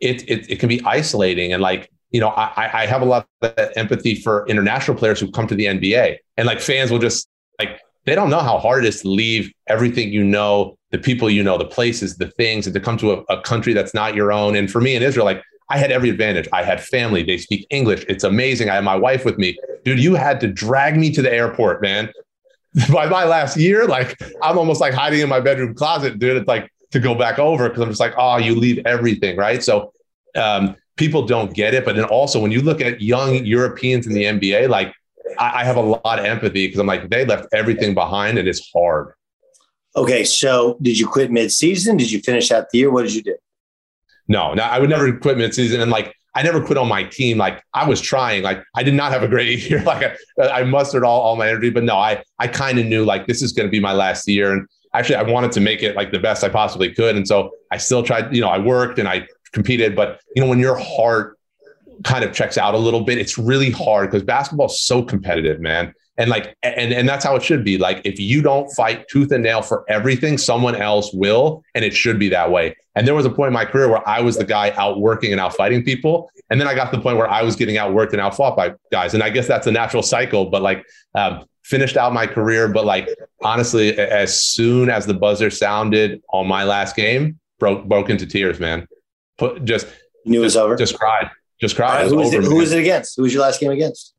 it it, it can be isolating and like you know I I have a lot of empathy for international players who come to the NBA and like fans will just like they don't know how hard it is to leave everything you know, the people you know, the places, the things, and to come to a, a country that's not your own. And for me in Israel, like I had every advantage. I had family. They speak English. It's amazing. I had my wife with me. Dude, you had to drag me to the airport, man. (laughs) By my last year, like I'm almost like hiding in my bedroom closet, dude. It's like to go back over because I'm just like, oh, you leave everything, right? So um, people don't get it. But then also when you look at young Europeans in the NBA, like I, I have a lot of empathy because I'm like, they left everything behind and it's hard. Okay, so did you quit mid-season? Did you finish out the year? What did you do? No, no, I would never quit midseason. And like, I never quit on my team. Like, I was trying. Like, I did not have a great (laughs) year. Like, I, I mustered all, all my energy. But no, I I kind of knew like this is going to be my last year. And actually, I wanted to make it like the best I possibly could. And so I still tried. You know, I worked and I competed. But you know, when your heart kind of checks out a little bit, it's really hard because basketball is so competitive, man. And like, and and that's how it should be. Like, if you don't fight tooth and nail for everything, someone else will, and it should be that way. And there was a point in my career where I was the guy out working and out fighting people, and then I got to the point where I was getting outworked and outfought by guys. And I guess that's a natural cycle. But like, um, finished out my career. But like, honestly, as soon as the buzzer sounded on my last game, broke broke into tears, man. Put just You knew it was over. just cried, just cried. Right, who was was it? Who was it against? Who was your last game against?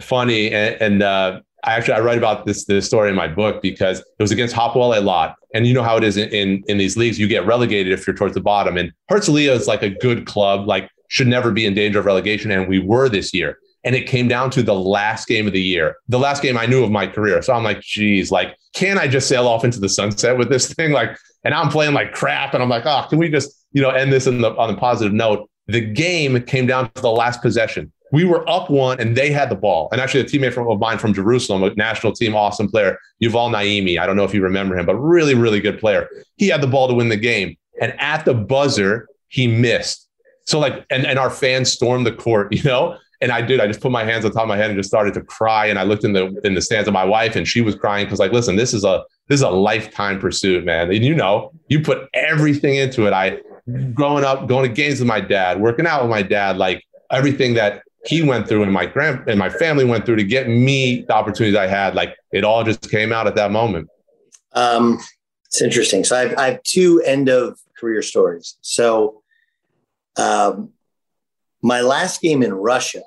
Funny and, and uh, I actually I write about this this story in my book because it was against Hopwell a lot, and you know how it is in, in in these leagues. You get relegated if you're towards the bottom, and Herzliya is like a good club, like should never be in danger of relegation, and we were this year. And it came down to the last game of the year, the last game I knew of my career. So I'm like, geez, like, can I just sail off into the sunset with this (laughs) thing? Like, and I'm playing like crap, and I'm like, oh, can we just you know end this the, on a positive note? The game came down to the last possession we were up one and they had the ball. And actually, a teammate from, of mine from Jerusalem, a national team, awesome player, Yuval Naimi. I don't know if you remember him, but really, really good player. He had the ball to win the game. and at the buzzer, he missed. So like, and, and our fans stormed the court, (laughs) you know? And I did. I just put my hands on top of my head and just started to cry. And I looked in the in the stands of my wife, and she was crying because, like, listen, this is a this is a lifetime pursuit, man. And you know, you put everything into it. I growing up, going to games with my dad, working out with my dad, like everything that he went through and my grand and my family went through to get me the opportunities I had. Like it all just came out at that moment. Um, it's interesting. So I have, I have two end of career stories. So um, my last game in Russia,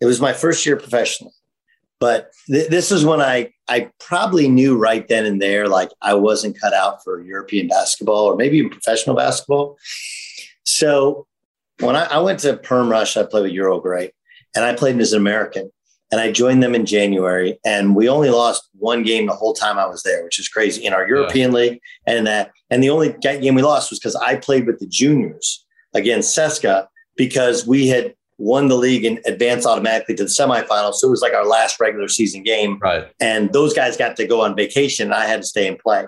it was my first year professionally, but th- this is when I I probably knew right then and there like I wasn't cut out for European basketball or maybe even professional basketball. So when I, I went to Perm Rush, I played with Ural Great, and I played as an American. And I joined them in January, and we only lost one game the whole time I was there, which is crazy in our European yeah. league. And that, and the only game we lost was because I played with the juniors against CSKA because we had won the league and advanced automatically to the semifinals. So it was like our last regular season game. Right. And those guys got to go on vacation. And I had to stay and play.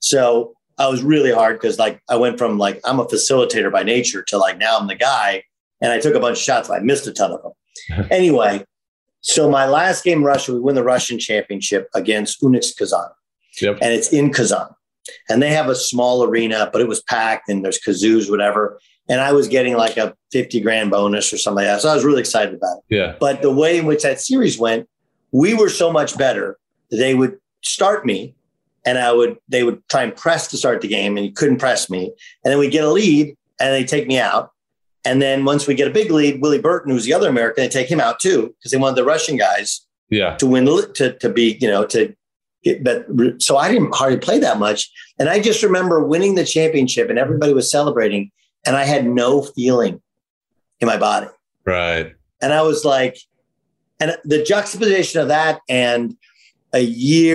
So I was really hard because like I went from like I'm a facilitator by nature to like now I'm the guy. And I took a bunch of shots. I missed a ton of them. (laughs) anyway, so my last game in Russia, we win the Russian championship against UNICS Kazan. Yep. And it's in Kazan. And they have a small arena, but it was packed and there's kazoos, whatever. And I was getting like a 50 grand bonus or something like that. So I was really excited about it. Yeah. But the way in which that series went, we were so much better. They would start me and I would, they would try and press to start the game and you couldn't press me. And then we get a lead and they take me out. And then once we get a big lead, Willie Burton, who's the other American, they take him out too because they wanted the Russian guys yeah. to win to to be you know to get. But so I didn't hardly play that much, and I just remember winning the championship and everybody was celebrating, and I had no feeling in my body. Right. And I was like, and the juxtaposition of that and a year.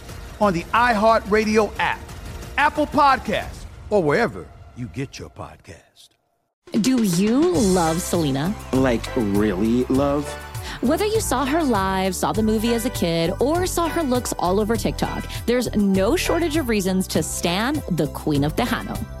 on the iHeartRadio app, Apple Podcasts, or wherever you get your podcast. Do you love Selena? Like, really love? Whether you saw her live, saw the movie as a kid, or saw her looks all over TikTok, there's no shortage of reasons to stan the Queen of Tejano.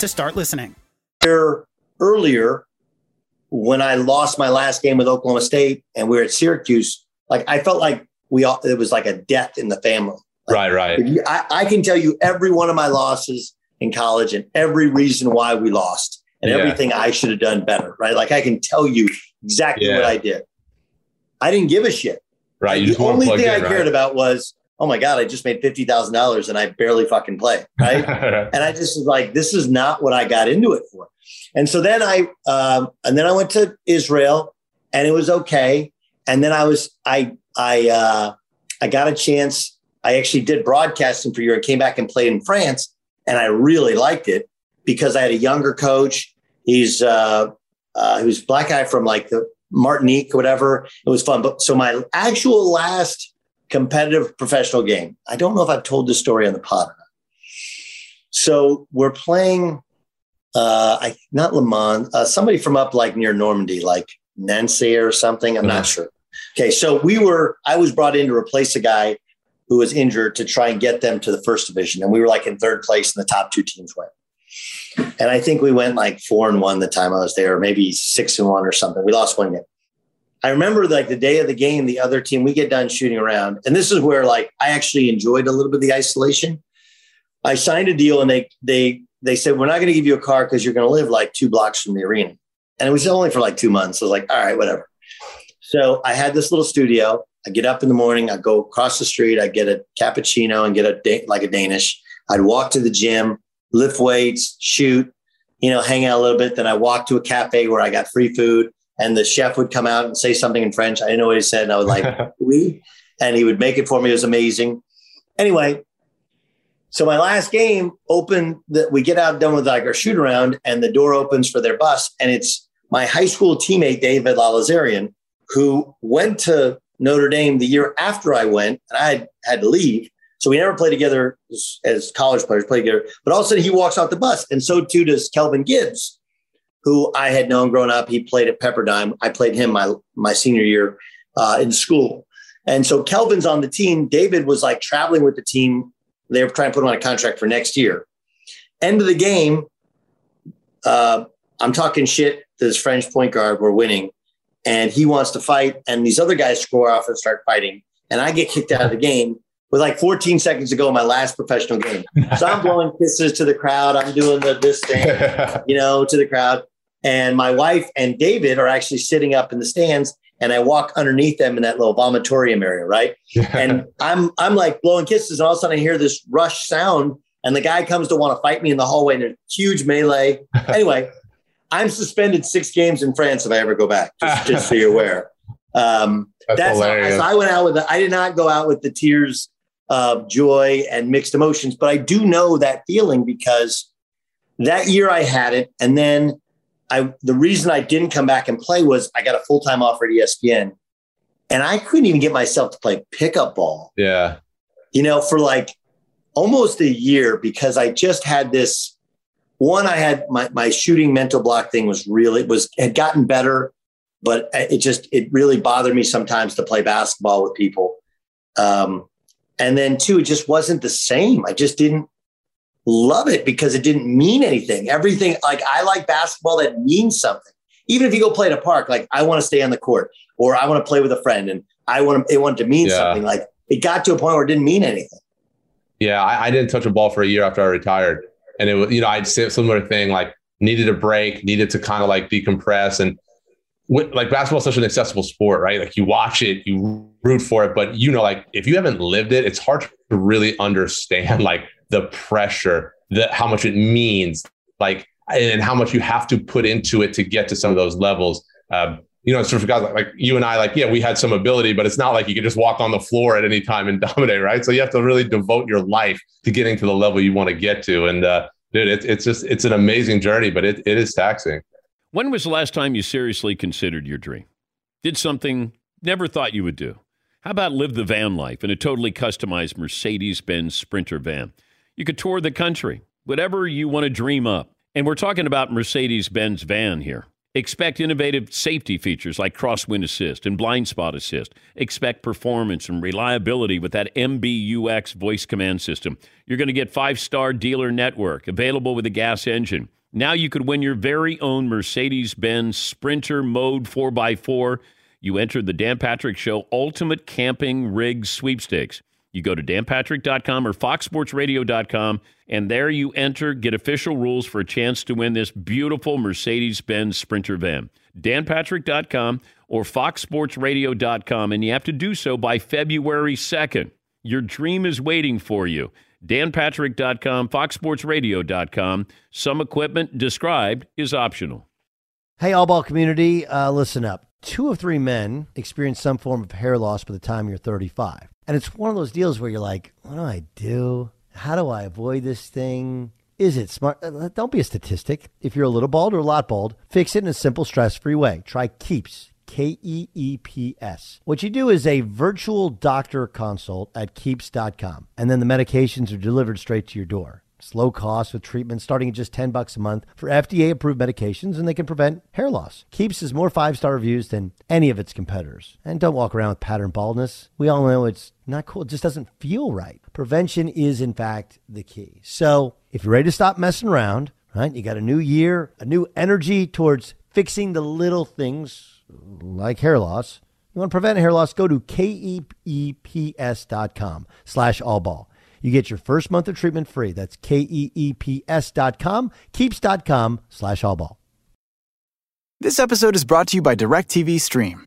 to start listening. Year earlier, when I lost my last game with Oklahoma State and we were at Syracuse, like I felt like we all, it was like a death in the family. right, right. You- I, I can tell you every one of my losses in college and every reason why we lost and Yeah. everything I should have done better, right? Like I can tell you exactly Yeah. what I did. I didn't give a shit. Right. You the just only thing in, I cared about was, oh my God, I just made fifty thousand dollars and I barely fucking play. Right. (laughs) and I just was like, this is not what I got into it for. And so then I um, and then I went to Israel and it was okay. And then I was I I uh, I got a chance. I actually did broadcasting for a year and came back and played in France. And I really liked it because I had a younger coach. He's uh, uh, he was black guy from like the Martinique or whatever. It was fun. But so my actual last competitive professional game, I don't know if I've told this story on the pod. or not. So we're playing, uh, I not Le Mans, uh, somebody from up like near Normandy, like Nancy or something. I'm not sure. Okay, so we were. I was brought in to replace a guy who was injured to try and get them to the first division, and we were like in third place, and the top two teams went. And I think we went like four and one the time I was there, maybe six and one or something. We lost one game. I remember like the day of the game, the other team, we get done shooting around. And this is where like I actually enjoyed a little bit of the isolation. I signed a deal and they they they said, We're not going to give you a car because you're going to live like two blocks from the arena. And it was only for like two months. I was like, all right, whatever. So I had this little studio. I get up in the morning, I go across the street, I get a cappuccino and get a like a Danish. I'd walk to the gym, lift weights, shoot, you know, hang out a little bit. Then I walk to a cafe where I got free food, and the chef would come out and say something in French. I didn't know what he said, and I was like, (laughs) "Oui," and he would make it for me. It was amazing. Anyway, so my last game opened. That we get out done with like our shoot around, and the door opens for their bus, and it's my high school teammate David Lalazarian, who went to Notre Dame the year after I went, and I had, had to leave. So we never played together as, as college players, played together. But all of a sudden, he walks off the bus, and so too does Kelvin Gibbs, who I had known growing up. He played at Pepperdine. I played him my my senior year uh, in school, and so Kelvin's on the team. David was like traveling with the team. They were trying to put him on a contract for next year. End of the game, uh, I'm talking shit to this French point guard. We're winning, and he wants to fight, and these other guys score off and start fighting, and I get kicked out of the game with like 14 seconds to go in my last professional game. So I'm blowing kisses to the crowd. I'm doing the this thing, (laughs) you know, to the crowd. And my wife and David are actually sitting up in the stands, and I walk underneath them in that little vomitorium area, right? and I'm I'm like blowing kisses, and all of a sudden I hear this rush sound, and the guy comes to want to fight me in the hallway, and there's a huge melee. (laughs) Anyway, I'm suspended six games in France if I ever go back, just, (laughs) just so you're aware. Um, That's that's hilarious. so I went out with. The, I did not go out with the tears of joy and mixed emotions, but I do know that feeling because that year I had it, and then I. The reason I didn't come back and play was I got a full time offer at ESPN, and I couldn't even get myself to play pickup ball Yeah. you know, for like almost a year because I just had this one. I had my, my shooting mental block thing was really it was had gotten better, but it just it really bothered me sometimes to play basketball with people. Um, and then two, it just wasn't the same. I just didn't love it because it didn't mean anything. Everything like I like basketball that means something. Even if you go play at a park, like I want to stay on the court or I want to play with a friend and I want to, it wanted to mean Yeah. something. Like it got to a point where it didn't mean anything. Yeah, I, I didn't touch a ball for a year after I retired, and it was you know I'd say a similar thing like needed a break, needed to kind of like decompress, and like basketball is such an accessible sport, right? Like you watch it, you root for it, but you know like if you haven't lived it, it's hard to really understand (laughs) like the pressure, the how much it means, like and how much you have to put into it to get to some of those levels. Um, you know, sort of guys like, like you and I, like, yeah, we had some ability, but it's not like you can just walk on the floor at any time and (laughs) dominate, right? So you have to really devote your life to getting to the level you want to get to. And uh, dude, it's it's just it's an amazing journey, but it, it is taxing. When was the last time you seriously considered your dream? Did something never thought you would do? How about live the van life in a totally customized Mercedes Benz Sprinter van? You could tour the country, whatever you want to dream up. And we're talking about Mercedes Benz van here. Expect innovative safety features like crosswind assist and blind spot assist. Expect performance and reliability with that MBUX voice command system. You're going to get five star dealer network available with a gas engine. Now you could win your very own Mercedes Benz Sprinter Mode 4x4. You enter the Dan Patrick Show Ultimate Camping Rig Sweepstakes. You go to danpatrick.com or foxsportsradio.com, and there you enter, get official rules for a chance to win this beautiful Mercedes Benz Sprinter van. danpatrick.com or foxsportsradio.com, and you have to do so by February 2nd. Your dream is waiting for you. danpatrick.com, foxsportsradio.com. Some equipment described is optional. Hey, all ball community, uh, listen up. Two of three men experience some form of hair loss by the time you're 35. And it's one of those deals where you're like, what do I do? How do I avoid this thing? Is it smart? Uh, don't be a statistic. If you're a little bald or a lot bald, fix it in a simple, stress free way. Try Keeps. K E E P S. What you do is a virtual doctor consult at keeps.com, and then the medications are delivered straight to your door. It's low cost with treatment starting at just 10 bucks a month for FDA approved medications and they can prevent hair loss. Keeps has more five-star reviews than any of its competitors. And don't walk around with pattern baldness. We all know it's not cool. It just doesn't feel right. Prevention is in fact the key. So, if you're ready to stop messing around, right? You got a new year, a new energy towards fixing the little things like hair loss. You want to prevent hair loss, go to keeps.com slash allball. You get your first month of treatment free. That's K-E-E-P-S dot com, keeps.com slash allball. This episode is brought to you by DirecTV Stream.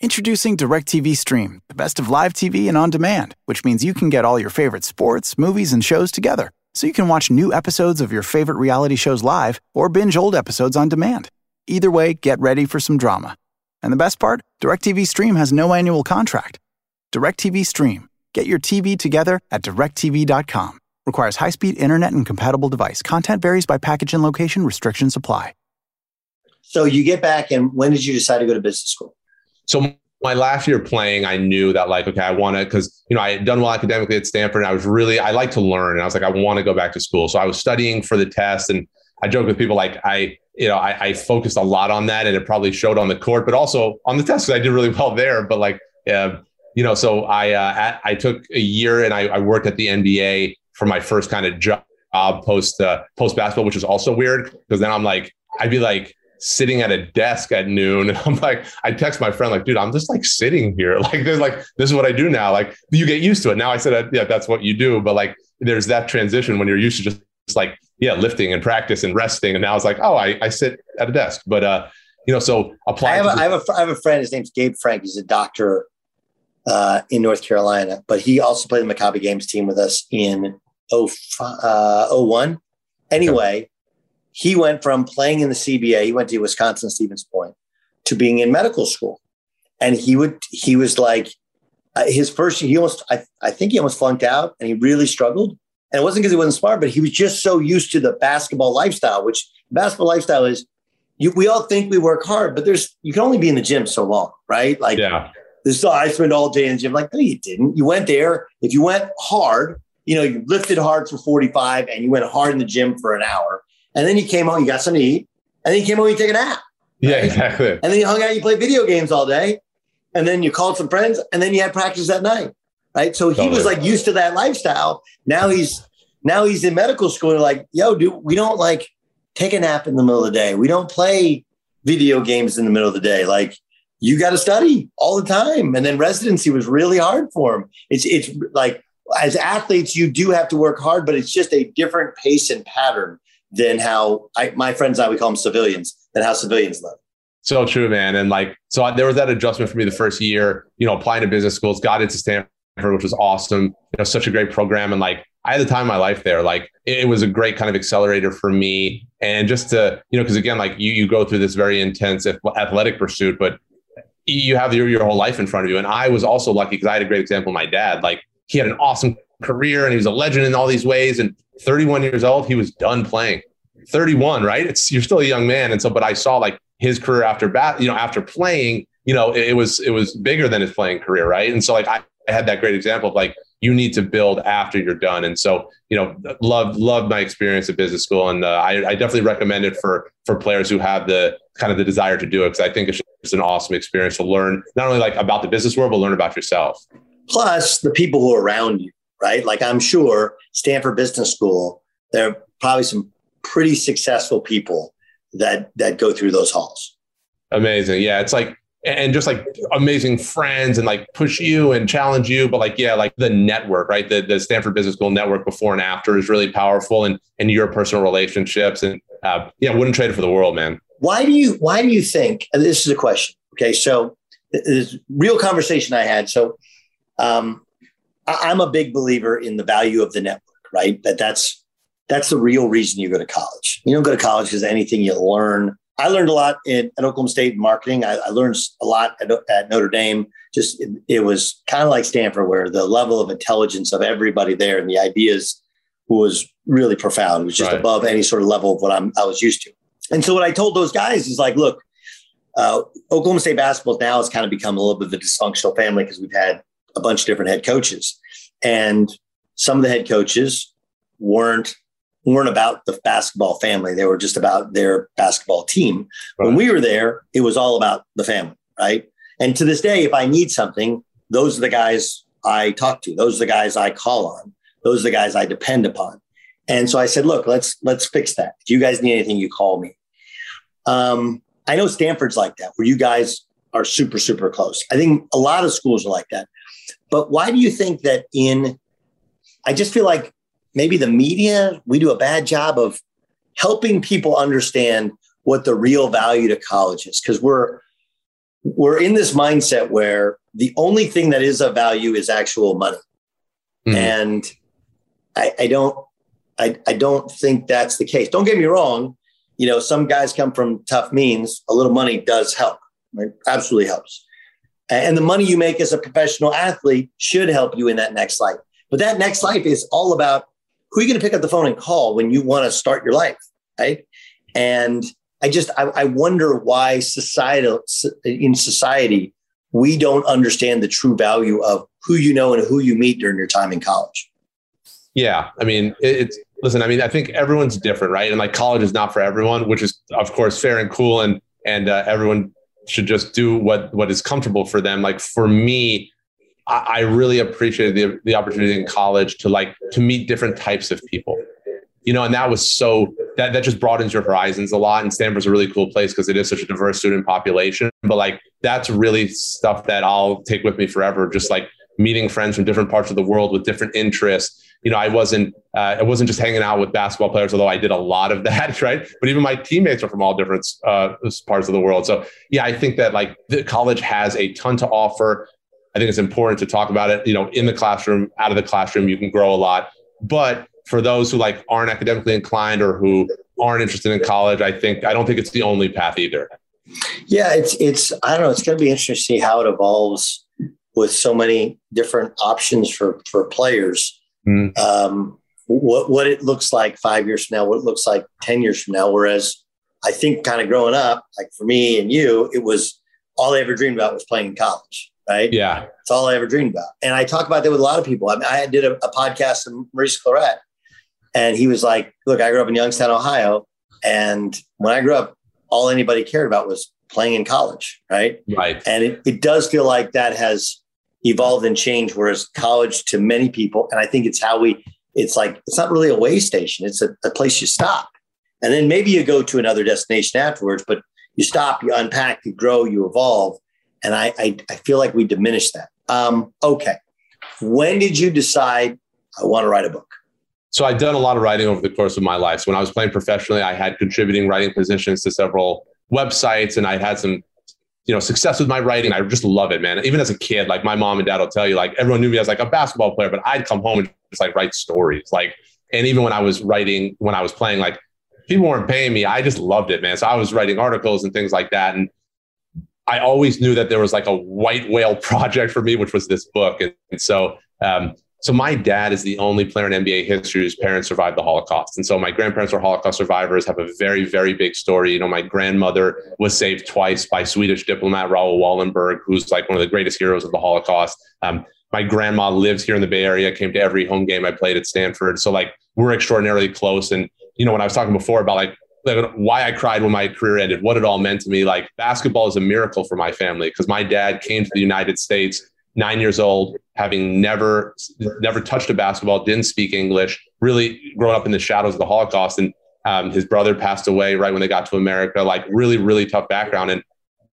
Introducing DirecTV Stream, the best of live TV and on demand, which means you can get all your favorite sports, movies, and shows together. So you can watch new episodes of your favorite reality shows live or binge old episodes on demand. Either way, get ready for some drama. And the best part? DirecTV Stream has no annual contract. DirecTV Stream. Get your TV together at directv.com. Requires high speed internet and compatible device. Content varies by package and location. Restrictions apply. So you get back, and when did you decide to go to business school? So my last year playing, I knew that like, okay, I want to, because you know I had done well academically at Stanford, and I was really I like to learn, and I was like, I want to go back to school. So I was studying for the test, and I joke with people like I, you know, I, I focused a lot on that, and it probably showed on the court, but also on the test because I did really (laughs) well there. But like, uh, you know, so I uh, at, I took a year and I, I, worked at the NBA for my first kind of job post uh, post basketball, which was also weird because then I'm like I'd be like sitting at a desk at noon. And (laughs) I'm like I text my friend like dude I'm just like sitting here. (laughs) Like there's like this is what I do now. Like you get used to it. Now I said yeah that's what you do. But like there's that transition when you're used to just like yeah lifting and practice and resting and now it's like oh I, I sit at a desk but uh you know so apply I have, a, I have a I have a friend his name's Gabe Frank he's a doctor uh, in North Carolina, but he also played the Maccabi Games team with us in 0, uh, 01. Anyway, he went from playing in the CBA, he went to Wisconsin Stevens Point, to being in medical school. And he would, he was like, uh, his first he almost, I, I think he almost flunked out and he really struggled. And it wasn't because he wasn't smart, but he was just so used to the basketball lifestyle, which basketball lifestyle is you, we all think we work hard, but there's, you can only be in the gym so long, right? Like, yeah this I spent all day in the gym. Like, no, you didn't. You went there. If you went hard, you know, you lifted hard for 45 and you went hard in the gym for an hour. And then you came home, you got something to eat, and then you came home, you take a nap. Right? Yeah, exactly. And then you hung out, you played video games all day. And then you called some friends, and then you had practice that night. Right. So he totally. was like used to that lifestyle. Now he's now he's in medical school. They're like, yo, dude, we don't like take a nap in the middle of the day. We don't play video games in the middle of the day. Like you got to study all the time. And then residency was really hard for him. It's it's like as athletes, you do have to work hard, but it's just a different pace and pattern than how I, my friends and I we call them civilians than how civilians live. So true, man. And like, so there was that adjustment for me the first year. You know, applying to business schools, got into Stanford, which was awesome. You know, such a great program, and like I had the time of my life there. Like it was a great kind of accelerator for me. And just to, you know, because again, like you you go through this very intense athletic pursuit, but you have your, your whole life in front of you. And I was also lucky because I had a great example. My dad, like he had an awesome career and he was a legend in all these ways. And 31 years old, he was done playing. 31, right? It's you're still a young man, and so but I saw like his career after bat, you know, after playing, you know, it, it was it was bigger than his playing career, right? And so like I, I had that great example of like you need to build after you're done. And so, you know, love love my experience at business school, and uh, I, I definitely recommend it for for players who have the kind of the desire to do it because I think it's just an awesome experience to learn not only like about the business world, but learn about yourself. Plus the people who are around you, right? Like I'm sure Stanford Business School, there are probably some pretty successful people that that go through those halls. Amazing, yeah. It's like and just like amazing friends and like push you and challenge you. But like yeah like the network right? The, the stanford business school network before and after is really powerful and and your personal relationships. And uh, yeah wouldn't trade it for the world man. Why do you why do you think this is a question okay? So this real conversation i had. So um, I, i'm a big believer in the value of the network right? That that's that's the real reason you go to college. You don't go to college because anything you learn I learned a lot in, at Oklahoma State in marketing. I, I learned a lot at, at Notre Dame. Just it, it was kind of like Stanford, where the level of intelligence of everybody there and the ideas was really profound. It was just right. above any sort of level of what I'm, I was used to. And so what I told those guys is like, look, uh, Oklahoma State basketball now has kind of become a little bit of a dysfunctional family because we've had a bunch of different head coaches, and some of the head coaches weren't weren't about the basketball family. They were just about their basketball team. Right. When we were there, it was all about the family, right? And to this day, if I need something, those are the guys I talk to. Those are the guys I call on. Those are the guys I depend upon. And so I said, look, let's let's fix that. If you guys need anything, you call me. Um, I know Stanford's like that, where you guys are super, super close. I think a lot of schools are like that. But why do you think that in I just feel like maybe the media, we do a bad job of helping people understand what the real value to college is because we're we're in this mindset where the only thing that is of value is actual money mm. and I, I don't I, I don't think that's the case don't get me wrong you know some guys come from tough means a little money does help right? absolutely helps and the money you make as a professional athlete should help you in that next life but that next life is all about who are you going to pick up the phone and call when you want to start your life? Right. And I just, I, I wonder why societal in society, we don't understand the true value of who you know and who you meet during your time in college. Yeah. I mean, it's, listen, I mean, I think everyone's different, right? And like college is not for everyone, which is of course fair and cool. And, and uh, everyone should just do what, what is comfortable for them. Like for me, I, really appreciated the, the opportunity in college to like to meet different types of people you know, and that was so that that just broadens your horizons a lot. And Stanford's a really cool place because it is such a diverse student population. But like that's really stuff that I'll take with me forever. Just like meeting friends from different parts of the world with different interests. You know, I wasn't uh, I wasn't just hanging out with basketball players, although I did a lot of (laughs) that, right? But even my teammates are from all different uh, parts of the world. So yeah, I think that like the college has a ton to offer. I think it's important to talk about it. You know, in the classroom, out of the classroom, you can grow a lot. But for those who like aren't academically inclined or who aren't interested in college, I think I don't think it's the only path either. Yeah, it's it's I don't know. It's going to be interesting to see how it evolves with so many different options for for players. Mm. Um, what what it looks like five years from now, what it looks like ten years from now. Whereas I think kind of growing up, like for me and you, it was all I ever dreamed about was playing in college right? Yeah. It's all I ever dreamed about. And I talk about that with a lot of people. I, mean, I did a, a podcast with Maurice Clarett, and he was like, Look, I grew up in Youngstown, Ohio. And when I grew up, all anybody cared about was playing in college, right? Right. And it, it does feel like that has evolved and changed, whereas college to many people, and I think it's how we, it's like, it's not really a way station, it's a, a place you stop. And then maybe you go to another destination afterwards, but you stop, you unpack, you grow, you evolve. And I, I, I feel like we diminish that. Um, okay. When did you decide I want to write a book? So I've done a lot of writing over the course of my life. So when I was playing professionally, I had contributing writing positions to several websites and I had some, you know, success with my writing. I just love it, man. Even as a kid, like my mom and dad will tell you, like everyone knew me as like a basketball player, but I'd come home and just like write stories. Like, and even when I was writing, when I was playing, like people weren't paying me. I just loved it, man. So I was writing articles and things like that. And I always knew that there was like a white whale (laughs) project for me, which was this book. And, and so um, so my dad is the only player in NBA history whose parents survived the Holocaust. And so my grandparents were Holocaust survivors, have a very, very big story. You know, my grandmother was saved twice by Swedish diplomat Raoul Wallenberg, who's like one of the greatest heroes of the Holocaust. Um, my grandma lives here in the Bay Area, came to every home game I played at Stanford. So like we're extraordinarily close. And, you know, when I was talking before about like why I cried when my career ended, what it all meant to me, like basketball is a miracle for my family because my dad came to the United States nine years old, having never never touched a basketball, didn't speak English, really grown up in the shadows of the Holocaust. And um, his brother passed away right when they got to America. Like really, really tough background. And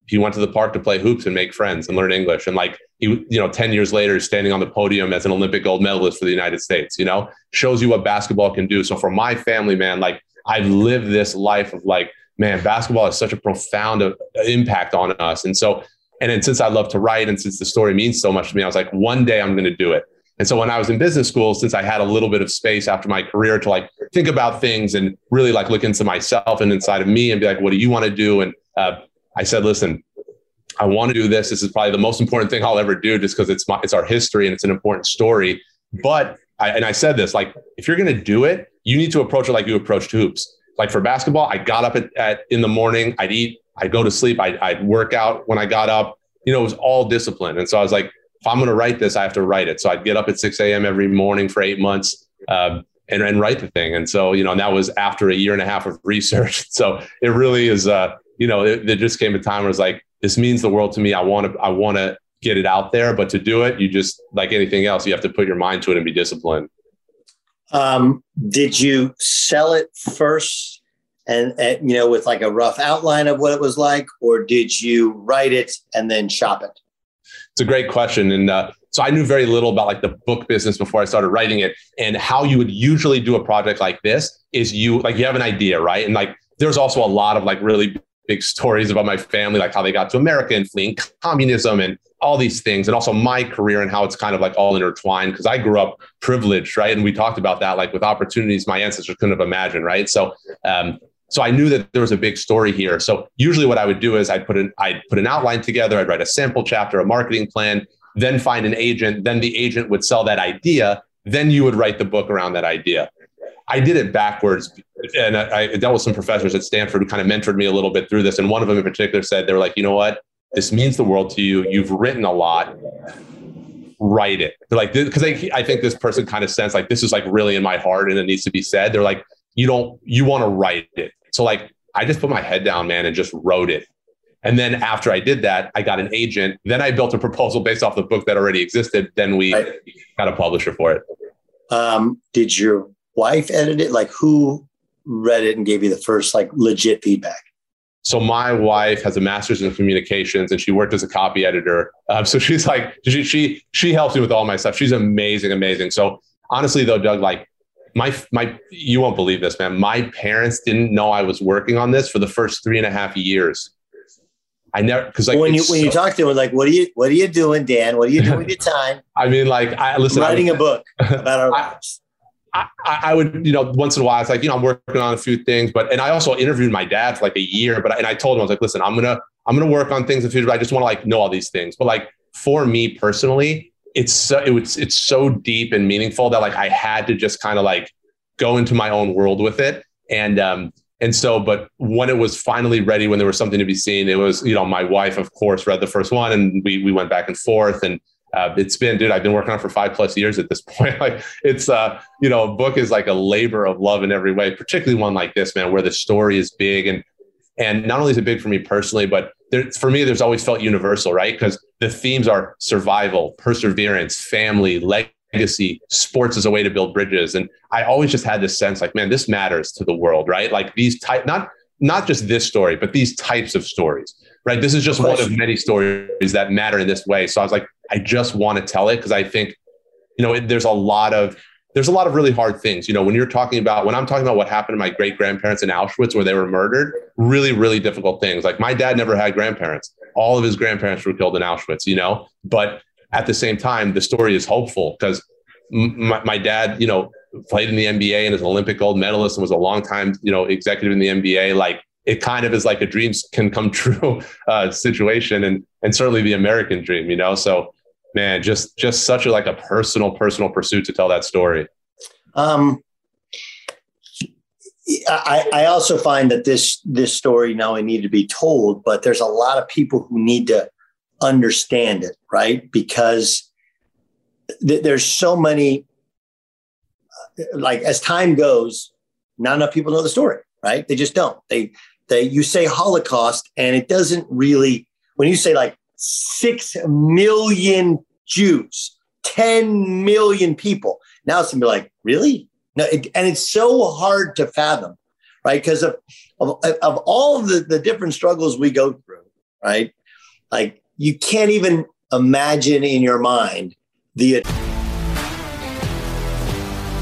he went to the park to play hoops and make friends and learn English. And like he, you know, 10 years later, standing on the podium as an Olympic gold medalist for the United States, you know, shows you what basketball can do. So for my family, man, like I've lived this life of like, man, basketball has such a profound uh, impact on us. And so and then since I love to write and since the story means so much to me, I was like, one day I'm going to do it. And so when I was in business school, since I had a little bit of space after my career to like think about things and really like look into myself and inside of me and be like, what do you want to do? And uh, I said, listen, I want to do this. This is probably the most important thing I'll ever do just because it's my, it's our history and it's an important story. But I, and I said this, like, if you're going to do it, you need to approach it like you approached hoops. Like for basketball, I got up at, at in the morning, I'd eat I'd go to sleep. I'd, I'd work out when I got up. You know, it was all discipline. And so I was like, if I'm going to write this, I have to write it. So I'd get up at 6 a.m. every morning for eight months um, and, and write the thing. And so, you know, and that was after a year and a half of research. (laughs) So it really is, uh, you know, it just came a time where it's like, this means the world to me. I want to, I want to get it out there, but to do it, you just like anything else, you have to put your mind to it and be disciplined. Um, did you sell it first and, and, you know with like a rough outline of what it was like or did you write it and then shop it it's a great question and uh, so i knew very little about like the book business before i started writing it and how you would usually do a project like this is you like you have an idea right and like there's also a lot of like really big stories about my family like how they got to america and fleeing communism and all these things and also my career and how it's kind of like all intertwined because i grew up privileged right and we talked about that like with opportunities my ancestors couldn't have imagined right so um, so I knew that there was a big story here. So usually what I would do is I'd put an I'd put an outline together, I'd write a sample chapter, a marketing plan, then find an agent, then the agent would sell that idea, then you would write the book around that idea. I did it backwards, and I, I dealt with some professors at Stanford who kind of mentored me a little bit through this. And one of them in particular said, they were like, you know what? This means the world to you. You've written a lot. Write it. They're like, because I, I think this person kind of sensed like this is like really in my heart and it needs to be said. They're like, you don't, you want to write it. So like I just put my head down, man, and just wrote it. And then after I did that, I got an agent. Then I built a proposal based off the book that already existed. Then we right. got a publisher for it. Um, did your wife edit it? Like who read it and gave you the first like legit feedback? So my wife has a master's in communications and she worked as a copy editor. Um, so (laughs) she's like, she, she, she helps me with all my stuff. She's amazing, amazing. So honestly though, Doug, like my my you won't believe this man my parents didn't know i was working on this for the first three and a half years i never because like when you when so, you talk to them like what are you what are you doing dan what are you doing with your (laughs) time i mean like i listen writing a book (laughs) about our lives I, I, would, you know, once in a while, it's like, you know, I'm working on a few things, but, and I also interviewed my dad for like a year, but, and I told him, I was like, listen, I'm going to, I'm going to work on things in the future, but I just want to like know all these things. But like for me personally, it's so it was it's so deep and meaningful that like I had to just kind of like go into my own world with it. And um and so, but when it was finally ready, when there was something to be seen, it was, you know, my wife, of course, read the first one and we we went back and forth. And uh, it's been, dude, I've been working on for five plus years at this (laughs) point. like it's uh, you know, a book is like a labor of love in every way, particularly one like this, man, where the story is big and and not only is it big for me personally, but there, for me, there's always felt universal, right? Because the themes are survival, perseverance, family, legacy, sports as a way to build bridges. And I always just had this sense like, man, this matters to the world, right? Like these type, not not just this story, but these types of stories, right? This is just one of many stories that matter in this way. So I was like, I just want to tell it because I think, you know, it, there's a lot of there's a lot of really hard things. You know, when you're talking about, when I'm talking about what happened to my great grandparents in Auschwitz where they were murdered, really, really difficult things. Like my dad never had grandparents. All of his grandparents were killed in Auschwitz, you know? But at the same time, the story is hopeful because my, my dad, you know, played in the NBA and is an Olympic gold medalist and was a long time, you know, executive in the NBA. Like it kind of is like a dreams can come (laughs) true uh, situation and, and certainly the American dream, you know? So man, just just such a like a personal, personal pursuit to tell that story. Um, I, I also find that this this story now only needed to be told, but there's a lot of people who need to understand it, right? Because th- there's so many. Like as time goes, not enough people know the story, right? They just don't. They you say Holocaust, and it doesn't really. When you say like six million Jews, ten million people, now it's gonna be like, really? No, it, and it's so hard to fathom, right? Because of, of of all of the, the different struggles we go through, right? Like you can't even imagine in your mind the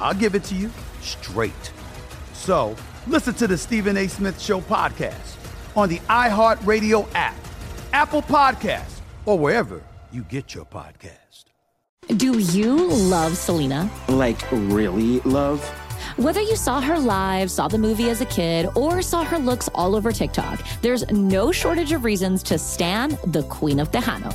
I'll give it to you straight. So listen to the Stephen A. Smith Show podcast on the iHeartRadio app, Apple Podcasts, or wherever you get your podcast. Do you love Selena? Like, really love? Whether you saw her live, saw the movie as a kid, or saw her looks all over TikTok, there's no shortage of reasons to stan the Queen of Tejano.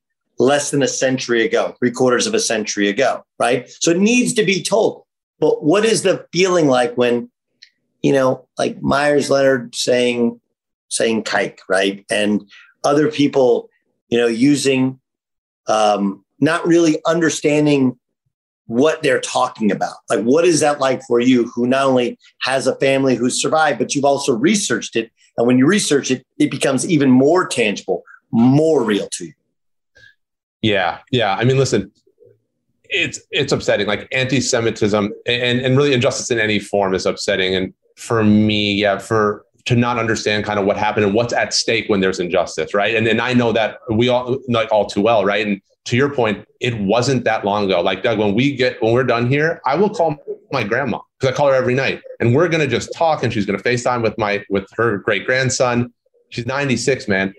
less than a century ago, three quarters of a century ago, right? So it needs to be told. But what is the feeling like when, you know, like Meyers Leonard saying, saying kike, right? And other people, you know, using, um, not really understanding what they're talking about. Like, what is that like for you who not only has a family who's survived, but you've also researched it. And when you research it, it becomes even more tangible, more real to you. Yeah, yeah. I mean, listen, it's it's upsetting. Like anti-Semitism and and really injustice in any form is upsetting. And for me, yeah, for to not understand kind of what happened and what's at stake when there's injustice, right? And and I know that we all like all too well, right? And to your point, it wasn't that long ago. Like Doug, when we get when we're done here, I will call my grandma because I call her every night, and we're gonna just talk, and she's gonna Facetime with my with her great grandson. She's 96, man.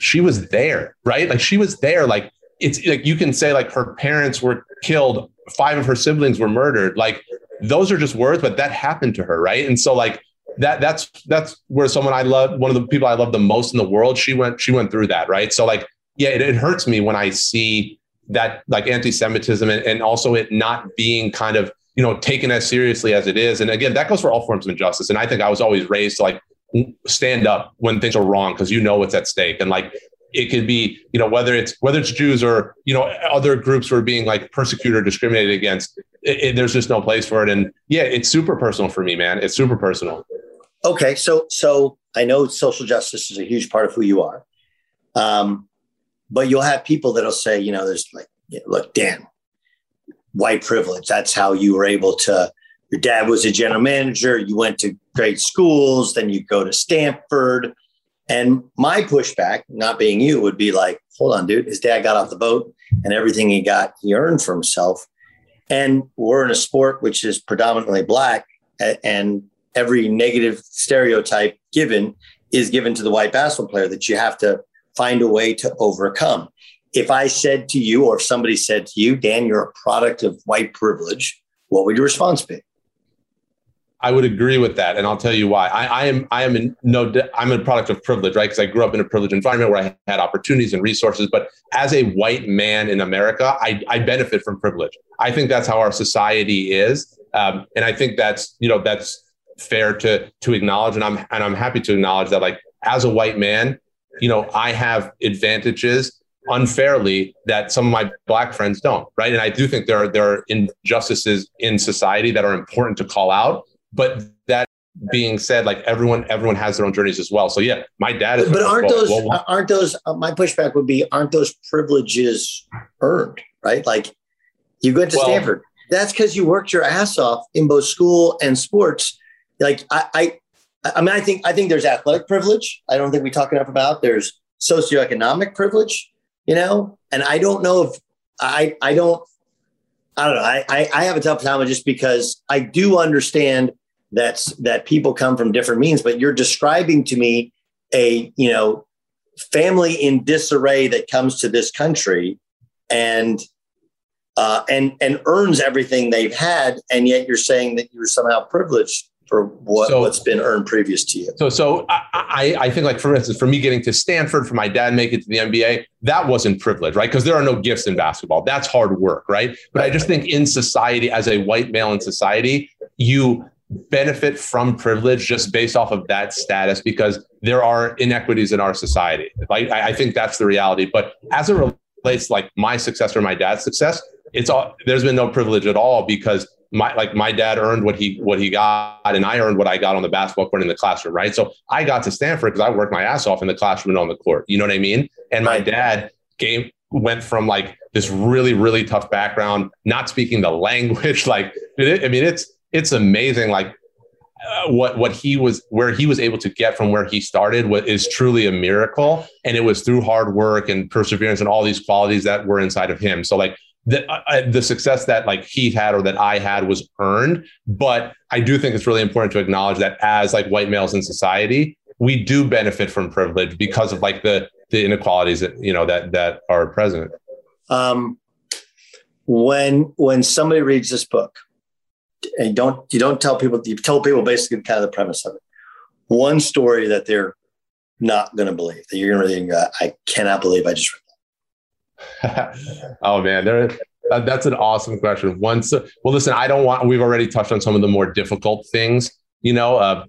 She was there, right? Like she was there. Like it's like you can say like her parents were killed, five of her siblings were murdered. Like those are just words, but that happened to her, right? And so like that that's that's where someone I love, one of the people I love the most in the world, she went she went through that, right? So like yeah, it, it hurts me when I see that like anti-Semitism and, and also it not being kind of you know taken as seriously as it is. And again, that goes for all forms of injustice. And I think I was always raised to like stand up when things are wrong because you know what's at stake. And like it could be you know whether it's whether it's Jews or you know other groups who are being like persecuted or discriminated against. It, it, there's just no place for it. And yeah, it's super personal for me, man. It's super personal. Okay, so so I know social justice is a huge part of who you are, um, but you'll have people that'll say, you know, there's like, look, Dan, white privilege. That's how you were able to. Your dad was a general manager. You went to great schools. Then you go to Stanford. And my pushback, not being you, would be like, hold on, dude. His dad got off the boat and everything he got, he earned for himself. And we're in a sport which is predominantly black, and every negative stereotype given is given to the white basketball player that you have to find a way to overcome. If I said to you, or if somebody said to you, Dan, you're a product of white privilege, what would your response be? I would agree with that, and I'll tell you why. I, I am I am in no I'm a product of privilege, right? Because I grew up in a privileged environment where I had opportunities and resources. But as a white man in America, I, I benefit from privilege. I think that's how our society is, um, and I think that's you know that's fair to to acknowledge. And I'm and I'm happy to acknowledge that like as a white man, you know, I have advantages unfairly that some of my black friends don't, right? And I do think there are there are injustices in society that are important to call out but that being said, like everyone, everyone has their own journeys as well. So yeah, my dad is. But, aren't those aren't those? Uh, my pushback would be, aren't those privileges earned? Right? Like you went to well, Stanford. That's because you worked your ass off in both school and sports. Like I, I, I mean, I think I think there's athletic privilege. I don't think we talk enough about. There's socioeconomic privilege. You know, and I don't know if I I don't I don't know. I, I, I have a tough time with just because I do understand that's that people come from different means but you're describing to me a you know family in disarray that comes to this country and uh, and and earns everything they've had and yet you're saying that you're somehow privileged for what, so, what's been earned previous to you. So, so I, I, think like, for instance, for me getting to Stanford, for my dad making it to the NBA, that wasn't privilege, right? Because there are no gifts in basketball. That's hard work, right? But right. I just think in society, as a white male in society, you benefit from privilege just based off of that status because there are inequities in our society. Like I, I think that's the reality. But as it relates like my success or my dad's success, it's all there's been no privilege at all because my like my dad earned what he what he got and I earned what I got on the basketball court in the classroom, right? So I got to Stanford because I worked my ass off in the classroom and on the court. You know what I mean? And my dad came went from like this really really tough background, not speaking the (laughs) language. Like I mean, it's it's amazing like uh, what what he was where he was able to get from where he started what is truly a miracle. And it was through hard work and perseverance and all these qualities that were inside of him. So like the uh, uh the success that like he had or that I had was earned. But I do think it's really important to acknowledge that as like white males in society we do benefit from privilege because of like the the inequalities that you know that that are present. Um when when somebody reads this book and you don't you don't tell people you tell people basically kind of the premise of it. One story that they're not going to believe that you're going to really I cannot believe I just read (laughs) that. oh man, there. Uh, that's an awesome question. Once, uh, well, listen, I don't want. We've already touched on some of the more difficult things. You know, uh,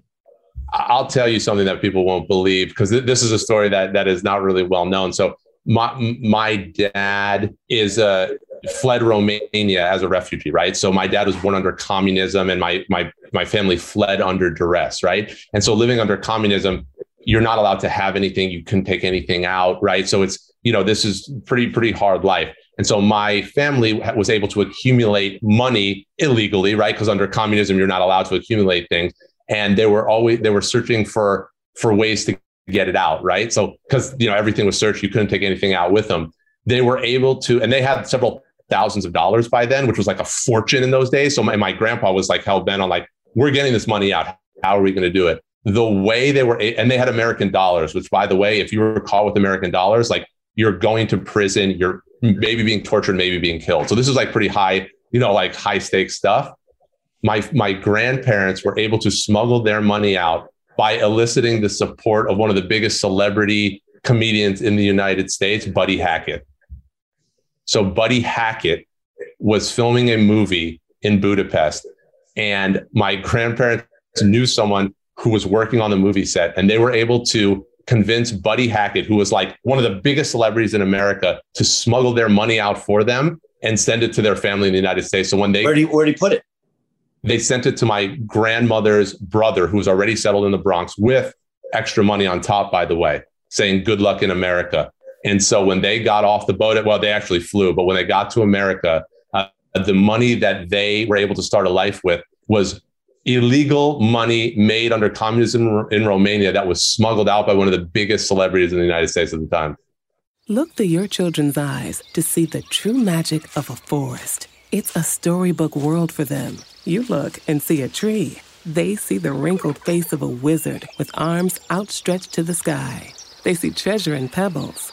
I'll tell you something that people won't believe because th- this is a story that that is not really well known. So my my dad is a fled Romania as a refugee, right? So my dad was born under communism and my my my family fled under duress, right? And so living under communism, you're not allowed to have anything, you can take anything out, right? So it's you know, this is pretty, pretty hard life. And so my family was able to accumulate money illegally, right? Because under communism, you're not allowed to accumulate things. And they were always, they were searching for, for ways to get it out, right? So, because, you know, everything was searched, you couldn't take anything out with them. They were able to, and they had several thousands of dollars by then, which was like a fortune in those days. So my, my grandpa was like hell bent on like, we're getting this money out. How are we going to do it? The way they were, and they had American dollars, which by the way, if you were caught with American dollars, like you're going to prison, you're maybe being tortured, maybe being killed. So this is like pretty high, you know, like high stakes stuff. My my grandparents were able to smuggle their money out by eliciting the support of one of the biggest celebrity comedians in the United States, Buddy Hackett. So Buddy Hackett was filming a movie in Budapest, and my grandparents knew someone who was working on the movie set, and they were able to convince Buddy Hackett, who was like one of the biggest celebrities in America, to smuggle their money out for them and send it to their family in the United States. So when they where do you, where do you put it? They sent it to my grandmother's brother, who was already settled in the Bronx, with extra money on top, by the way, saying "Good luck in America." And so when they got off the boat, well, they actually flew, but when they got to America, uh, the money that they were able to start a life with was illegal money made under communism in Romania that was smuggled out by one of the biggest celebrities in the United States at the time. Look through your children's eyes to see the true magic of a forest. It's a storybook world for them. You look and see a tree. They see the wrinkled face of a wizard with arms outstretched to the sky. They see treasure in pebbles.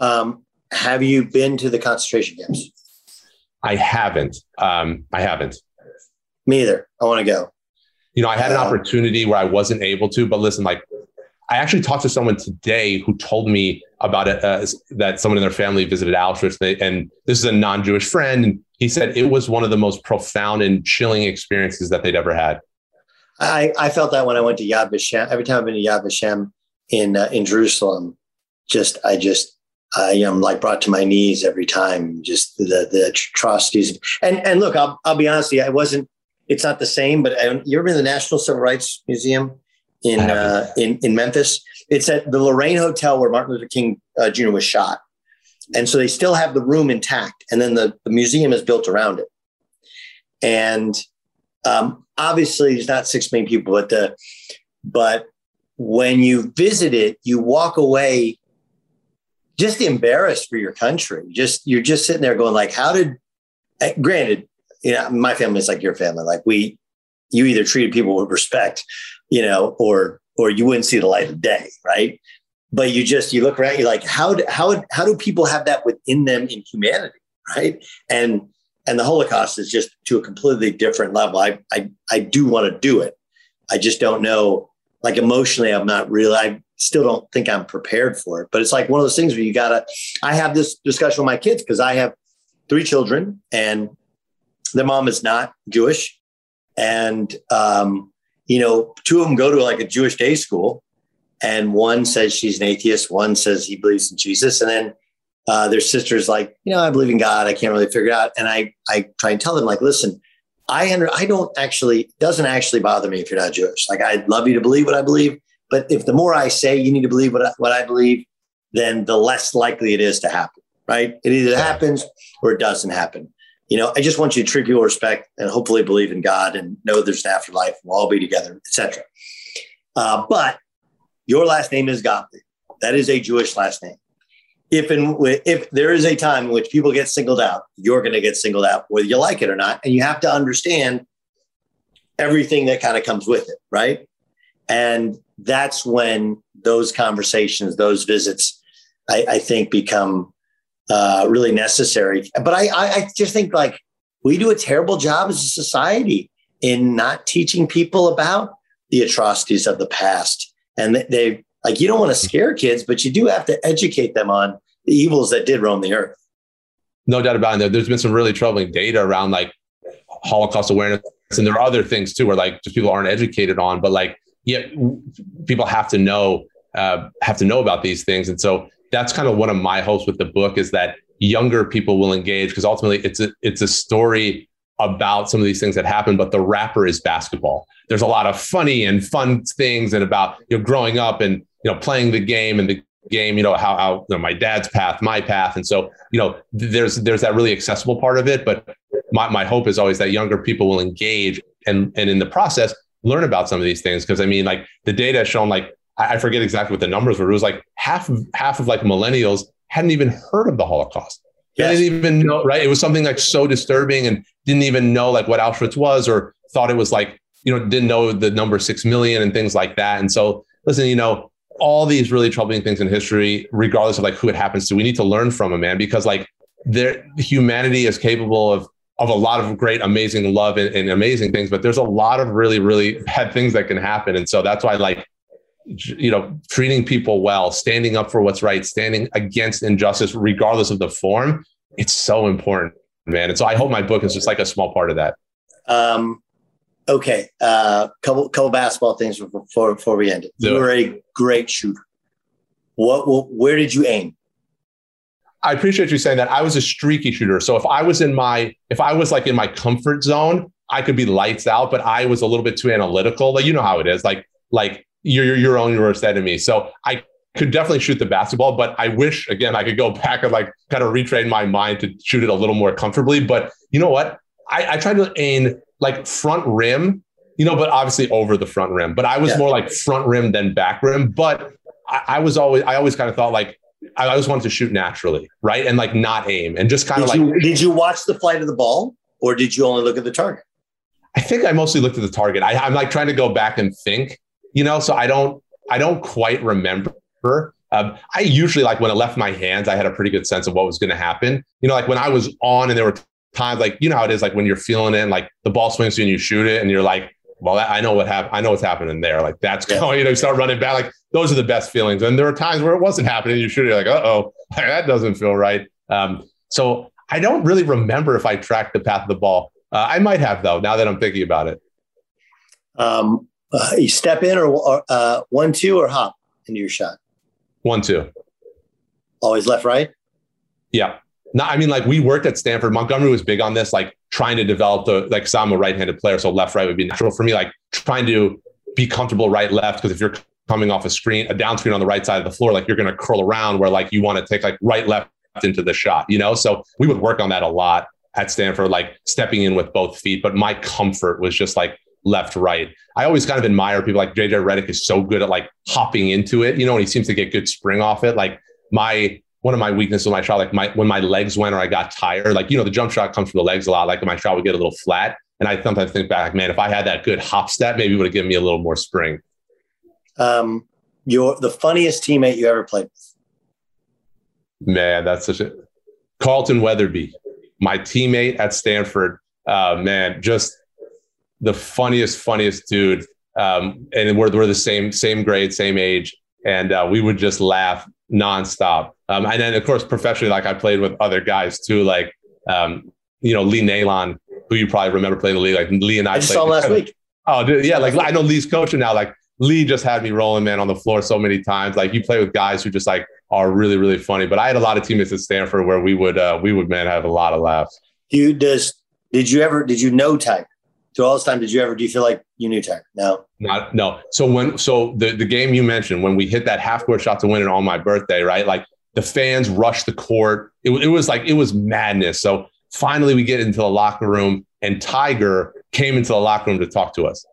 Um, have you been to the concentration camps? I haven't. Um, I haven't. Me either. I want to go. You know, I had an opportunity where I wasn't able to, but listen, like, I actually talked to someone today who told me about it, uh, that someone in their family visited Auschwitz, and this is a non-Jewish friend. And he said it was one of the most profound and chilling experiences that they'd ever had. I, I felt that when I went to Yad Vashem. Every time I've been to Yad Vashem in uh, in Jerusalem, just I just I am like brought to my knees every time. Just the the atrocities. And and look, I'll I'll be honest with you, I wasn't. It's not the same. But I, you ever been to the National Civil Rights Museum in uh, in in Memphis? It's at the Lorraine Hotel where Martin Luther King uh, Jr. was shot, and so they still have the room intact. And then the, the museum is built around it. And um, obviously, there's not six million people, but the but when you visit it, you walk away just embarrassed for your country. Just you're just sitting there going like, how did? Eh, granted, you know, my family's like your family. Like we, you either treated people with respect, you know, or or you wouldn't see the light of day, right? But you just you look around, you're like, how do, how how do people have that within them in humanity, right? And and the Holocaust is just to a completely different level. I I I do want to do it. I just don't know. Like emotionally, I'm not really. I still don't think I'm prepared for it. But it's like one of those things where you gotta. I have this discussion with my kids because I have three children, and their mom is not Jewish, and um, you know, two of them go to like a Jewish day school, and one says she's an atheist, one says he believes in Jesus, and then uh, their sister's like, you know, I believe in God. I can't really figure it out, and I I try and tell them like, listen. I under, I don't actually doesn't actually bother me if you're not Jewish. Like I'd love you to believe what I believe, but if the more I say you need to believe what I, what I believe, then the less likely it is to happen, right? It either happens or it doesn't happen. You know, I just want you to treat people respect and hopefully believe in God and know there's an afterlife. We'll all be together, etc. Uh, but your last name is Gottlieb. That is a Jewish last name. If in, if there is a time in which people get singled out, you're going to get singled out, whether you like it or not, and you have to understand everything that kind of comes with it, right? And that's when those conversations, those visits, I, I think become uh, really necessary. But I, I just think like we do a terrible job as a society in not teaching people about the atrocities of the past. And they like you don't want to scare kids, but you do have to educate them on the evils that did roam the earth. No doubt about it. There's been some really troubling data around like Holocaust awareness, and there are other things too where like just people aren't educated on. But like, yeah, people have to know uh, have to know about these things, and so that's kind of one of my hopes with the book is that younger people will engage because ultimately it's a it's a story about some of these things that happen, but the wrapper is basketball. There's a lot of funny and fun things and about you know growing up and you know playing the game and the game you know how, how you know, my dad's path my path and so you know there's there's that really accessible part of it but my, my hope is always that younger people will engage and and in the process learn about some of these things because i mean like the data has shown like I forget exactly what the numbers were. It was like half of half of like millennials hadn't even heard of the Holocaust. Yes. They didn't even know, right? It was something like so disturbing and didn't even know like what Auschwitz was or thought it was like, you know, didn't know the number six million and things like that. And so listen, you know, all these really troubling things in history, regardless of like who it happens to, we need to learn from them, man, because like there humanity is capable of of a lot of great, amazing love and, and amazing things, but there's a lot of really, really bad things that can happen. And so that's why like you know, treating people well, standing up for what's right, standing against injustice, regardless of the form, it's so important, man. And so I hope my book is just like a small part of that. Um, okay, uh, couple couple basketball things before before we end it. You were a great shooter. What, what? Where did you aim? I appreciate you saying that. I was a streaky shooter. So if I was in my, if I was like in my comfort zone, I could be lights out. But I was a little bit too analytical. Like you know how it is. Like like you're your own worst enemy. So I could definitely shoot the basketball, but I wish again I could go (laughs) back and like kind of retrain my mind to shoot it a little more comfortably. But you know what? I, I tried to aim like front rim, you know, but obviously over the front rim. But I was yeah. more like front rim than back rim. But I, I, was always I always kind of thought like I always wanted to shoot naturally, right? And like not aim and just kind of like you, did you watch the flight of the ball or did you only look at the target? I think I mostly looked at the target. I, I'm like trying to go back and think you know, so I don't I don't quite remember. Um, I usually like when it left my hands, I had a pretty good sense of what was going to happen. You know, like when I was on and there were times like, you know how it is, like when you're feeling it and like the ball swings you and you shoot it and you're like, well, I know what happened. I know what's happening there. Like that's yeah. going, you know, you start running back. Like those are the best feelings. And there are times where it wasn't happening. You shoot it like, uh oh, (laughs) that doesn't feel right. Um, so I don't really remember if I tracked the path of the ball. Uh, I might have though, now that I'm thinking about it. Um, uh, you step in or, or uh, one two or hop into your shot. One two. Always left right. Yeah. No, I mean, like we worked at Stanford. Montgomery was big on this, like trying to develop the like. Cause I'm a right-handed player, so left right would be natural for me. Like trying to be comfortable right left because if you're coming off a screen, a down screen on the right side of the floor, like you're going to curl around where like you want to take like right left into the shot, you know. So we would work on that a lot at Stanford, like stepping in with both feet. But my comfort was just like left, right. I always kind of admire people like JJ Redick is so good at like hopping into it, you know, and he seems to get good spring off it. Like my one of my weaknesses in my shot, like my when my legs went or I got tired, like you know, the jump shot comes from the legs a lot. Like my shot would get a little flat. And I sometimes think back, man, if I had that good hop step, maybe it would have given me a little more spring. Um, you're the funniest teammate you ever played with. Man, that's such a Carlton Weatherby, my teammate at Stanford. Uh, man, just the funniest, funniest dude. Um, and we're, we're the same, same grade, same age. And uh, we would just laugh nonstop. Um, and then, of course, professionally, like I played with other guys too, like, um, you know, Lee Nailon, who you probably remember playing the league. Like Lee and I, I just saw last week. Oh, dude, yeah. Like I know Lee's coaching now. Like Lee just had me rolling, man, on the floor so many times. Like you play with guys who just like are really, really funny. But I had a lot of teammates at Stanford where we would, uh, we would, man, have a lot of laughs. You does, did you ever, did you know type? Through all this time, did you ever do you feel like you knew Tiger? No. Not no. So when so the the game you mentioned when we hit that half court shot to win it on my birthday, right? Like the fans rushed the court. It, it was like it was madness. So finally we get into the locker room and Tiger came into the locker room to talk to us.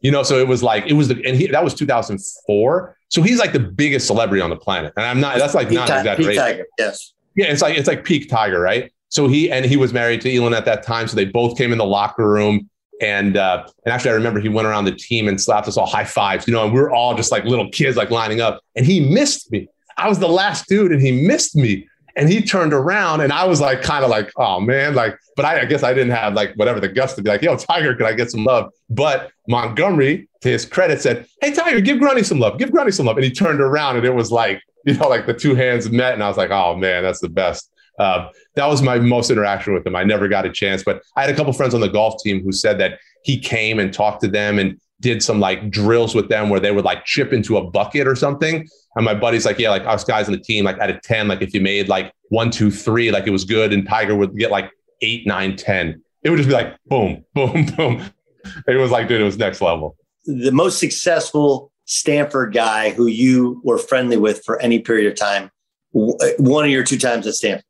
You know, so it was like it was the and he, that was 2004. So he's like the biggest celebrity on the planet, and I'm not. That's like Peak not Ti- exaggeration. Peak Tiger, yes. Yeah, it's like it's like peak Tiger, right? So he and he was married to Elin at that time, so they both came in the locker room. And uh, and actually, I remember he went around the team and slapped us all high fives, you know, and we were all just like little kids, like lining up. And he missed me. I was the last dude, and he missed me. And he turned around, and I was like, kind of like, oh man, like. But I, I guess I didn't have like whatever the guts to be like, yo, Tiger, could I get some love? But Montgomery, to his credit, said, hey, Tiger, give Grundy some love, give Grundy some love. And he turned around, and it was like, you know, like the two hands met, and I was like, oh man, that's the best. Uh, that was my most interaction with him. I never got a chance, but I had a couple friends on the golf team who said that he came and talked to them and did some like drills with them where they would like chip into a bucket or something. And my buddy's like, yeah, like us guys on the team, like out of 10, like if you made like one, two, three, like it was good. And Tiger would get like eight, nine, 10. It would just be like boom, (laughs) boom, boom. It was like, dude, it was next level. The most successful Stanford guy who you were friendly with for any period of time, one of your two times at Stanford.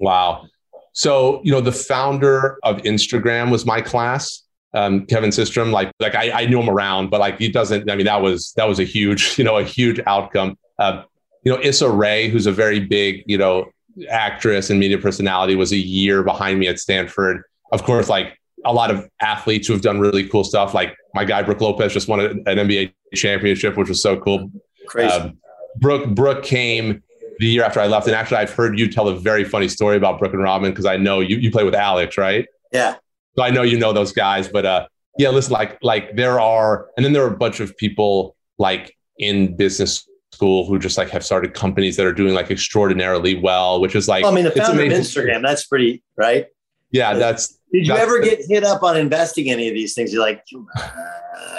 Wow. So, you know, the founder of Instagram was my class, um, Kevin Systrom. Like, like I, I knew him around, but like he doesn't. I mean, that was that was a huge, (laughs) you know, a huge outcome. Uh, you know, Issa Rae, who's a very big, you know, actress and media personality, was a year behind me at Stanford. Of course, like a lot of athletes who have done really cool stuff. Like my guy Brooke Lopez just won an NBA championship, which was so cool. Crazy. Um, Brooke Brooke came the year after I left, and actually I've heard you tell a very funny story about Brooke and Robin because I know you you play with Alex, right? Yeah. So I know you know those guys, but uh, yeah, listen, like like there are, and then there are a bunch of people like in business school who just like have started companies that are doing like extraordinarily well, which is like Well, I mean, the it's founder of. Instagram, that's pretty, right? Yeah, that's. Did you that's- ever get hit up on investing any of these things? You're like,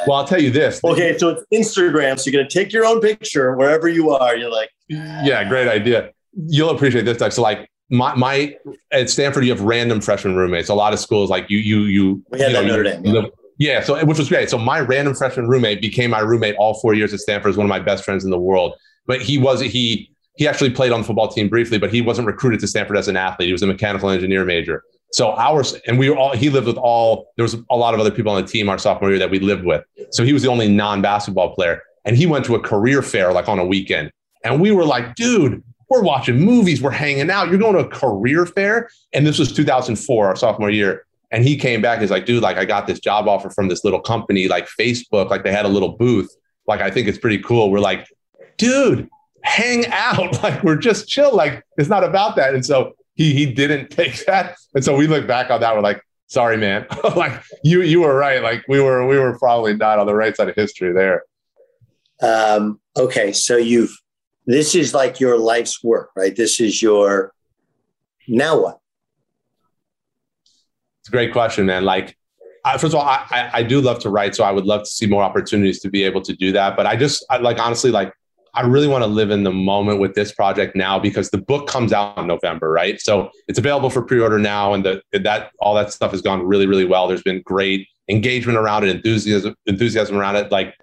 Well, I'll tell you this. okay, so it's Instagram. So you're going to take your own picture wherever you are. You're like, Yeah, great idea. You'll appreciate this stuff. So like my my at Stanford, you have random freshman roommates. A lot of schools like you you you. We had you that know, Notre Dame, yeah. yeah, so which was great. So my random freshman roommate became my roommate all four years at Stanford. Is one of my best friends in the world. But he was he he actually played on the football team briefly, but he wasn't recruited to Stanford as an athlete. He was a mechanical engineer major. So ours and we were all he lived with all there was a lot of other people on the team our sophomore year that we lived with. So he was the only non-basketball player. And he went to a career fair like on a weekend. And we were like, dude, we're watching movies, we're hanging out. You're going to a career fair. And this was 2004, our sophomore year. And he came back. He's like, dude, like I got this job offer from this little company, like Facebook. Like they had a little booth. Like I think it's pretty cool. We're like, dude, hang out. (laughs) Like we're just chill. Like it's not about that. And so he he didn't (laughs) take that. And so we look back on that. We're like, sorry, man. (laughs) like you you were right. Like we were we were probably not on the right side of history there. um, okay, so you've, this is like your life's work, right? This is your, now what? It's a great question, man. Like, I, first of all, I, I do love to write, so I would love to see more opportunities to be able to do that. But I just I, like honestly, like I really want to live in the moment with this project now because the book comes out in November, right? So it's available for pre-order now, and the that all that stuff has gone really, really well. There's been great engagement around it, enthusiasm enthusiasm around it. Like,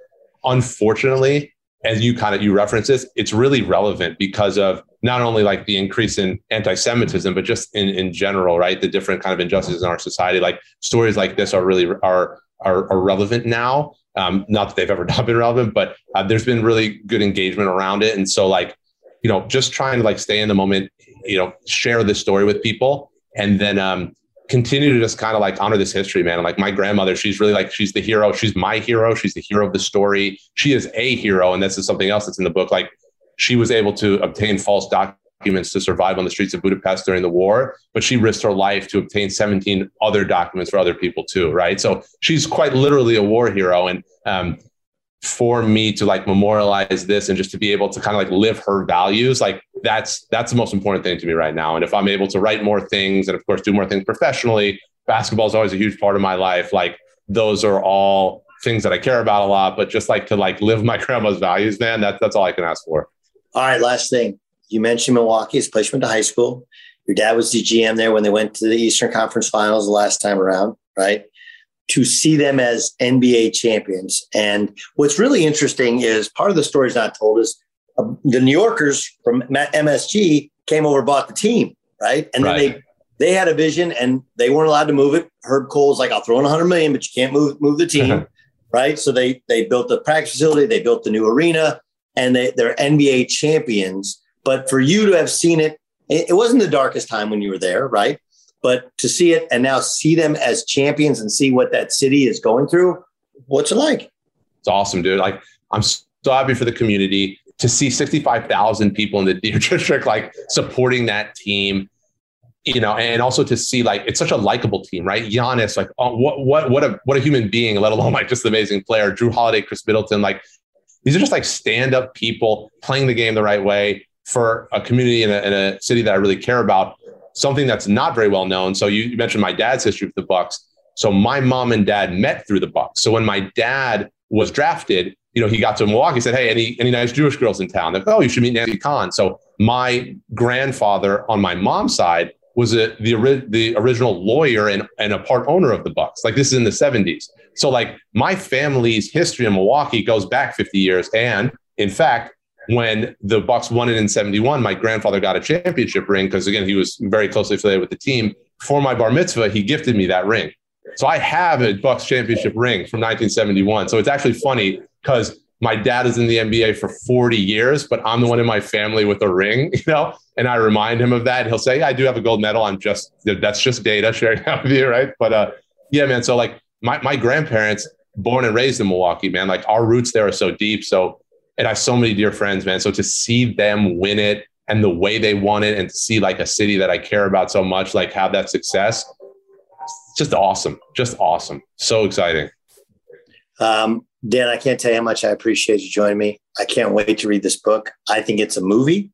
unfortunately, as you kind of you reference this, it's really relevant because of not only like the increase in anti-Semitism, but just in in general, right? The different kind of injustices in our society. Like stories like this are really are are, are relevant now. Um, not that they've ever (laughs) not been relevant, but uh, there's been really good engagement around it. And so, like, you know, just trying to like stay in the moment, you know, share this story with people, and then um, continue to just kind of like honor this history, man. Like my grandmother, she's really like she's the hero. She's my hero. She's the hero of the story. She is a hero, and this is something else that's in the book. Like she was able to obtain false documents to survive on the streets of Budapest during the war, but she risked her life to obtain 17 other documents for other people too, right? So she's quite literally a war hero. And um, for me to like memorialize this and just to be able to kind of like live her values, like that's that's the most important thing to me right now. And if I'm able to write more things and of course do more things professionally, basketball is always a huge part of my life. Like those are all things that I care about a lot, but just like to like live my (laughs) grandma's values, man, that's that's all I can ask for. All right, last thing. You mentioned Milwaukee. It's a place went to high school. Your dad was the GM there when they went to the Eastern Conference Finals the last time around, right? To see them as NBA champions. And what's really interesting is part of the story is not told is uh, the New Yorkers from MSG came over, bought the team, right? And then Right. they they had a vision and they weren't allowed to move it. Herb Kohl's like, I'll throw in 100 million, but you can't move move the team, (laughs) right? So they they built the practice facility, they built the new arena, and they they're NBA champions. But for you to have seen it, it, it wasn't the darkest time when you were there, right? But to see it and now see them as champions and see what that city is going through, what's it like? It's awesome, dude. Like I'm so happy for the community to see 65,000 people in the (laughs) Deer District like supporting that team. You know, and also to see like it's such a likable team, right? Giannis, like oh, what what what a what a human being, let alone like just an amazing player. Jrue Holiday, Khris Middleton, like these are just like stand up people playing the game the right way for a community in a, in a city that I really care about. Something that's not very well known. So you, you mentioned my dad's history with the Bucks. So my mom and dad met through the Bucks. So when my dad was drafted, you know, he got to Milwaukee. Said, "Hey, any any nice Jewish girls in town?" Like, "Oh, you should meet Nancy Kahn. So my grandfather on my mom's side was a, the the original lawyer and, and a part owner of the Bucks. Like this is in the seventies. So like my family's history in Milwaukee goes back fifty years. And in fact, when the Bucks won it in seventy one, my grandfather got a championship ring because again he was very closely affiliated with the team. For my bar mitzvah, he gifted me that ring. So I have a Bucks championship ring from 1971. So it's actually funny because my dad is in the NBA for 40 years, but I'm the one in my family with a ring, (laughs) you know, and I remind him of that. He'll say, yeah, I do have a gold medal. I'm just, that's just data sharing (laughs) that with you. Right. But, uh, yeah, man. So like my, my grandparents born and raised in Milwaukee, man, like our roots there are so deep. So, and I have so many dear friends, man. So to see them win it and the way they won it and to see like a city that I care about so much, like have that success, it's just awesome. Just awesome. So exciting. Um, Dan, I can't tell you how much I appreciate you joining me. I can't wait to read this book. I think it's a movie.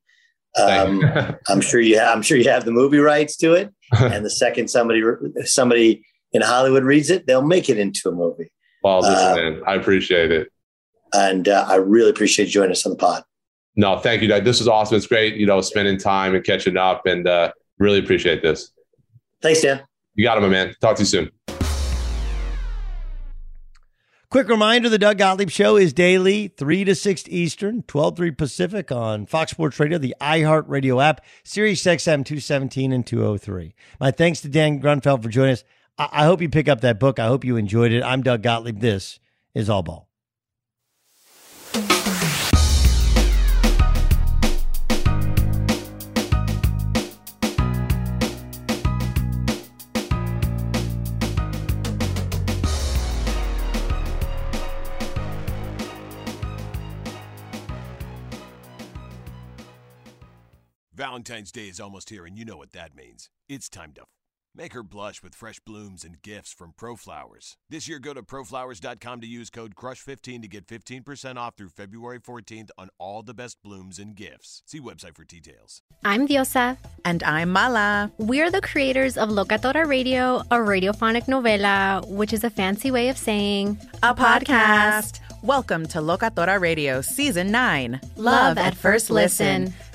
Um, (laughs) I'm sure you. Ha- I'm sure you have the movie rights to it. (laughs) and the second somebody somebody in Hollywood reads it, they'll make it into a movie. Well, listen, Uh, man, I appreciate it. And uh, I really appreciate you joining us on the pod. No, thank you, Doug. This was awesome. It's great, you know, spending time and catching up, and uh, really appreciate this. Thanks, Dan. You got it, my man. Talk to you soon. Quick reminder the Doug Gottlieb Show is daily, 3 to 6 Eastern, 12 3 Pacific on Fox Sports Radio, the iHeartRadio app, Sirius XM 217 and 203. My thanks to Dan Grunfeld for joining us. I, I hope you pick up that book. I hope you enjoyed it. I'm Doug Gottlieb. This is All Ball. Valentine's Day is almost here, and you know what that means. It's time to make her blush with fresh blooms and gifts from ProFlowers. This year, go to proflowers.com to use code CRUSH15 to get 15% off through February 14th on all the best blooms and gifts. See website for details. I'm Diosa. And I'm Mala. We're the creators of Locatora Radio, a radiophonic novela, which is a fancy way of saying A podcast. Welcome to Locatora Radio Season 9 Love at First Listen.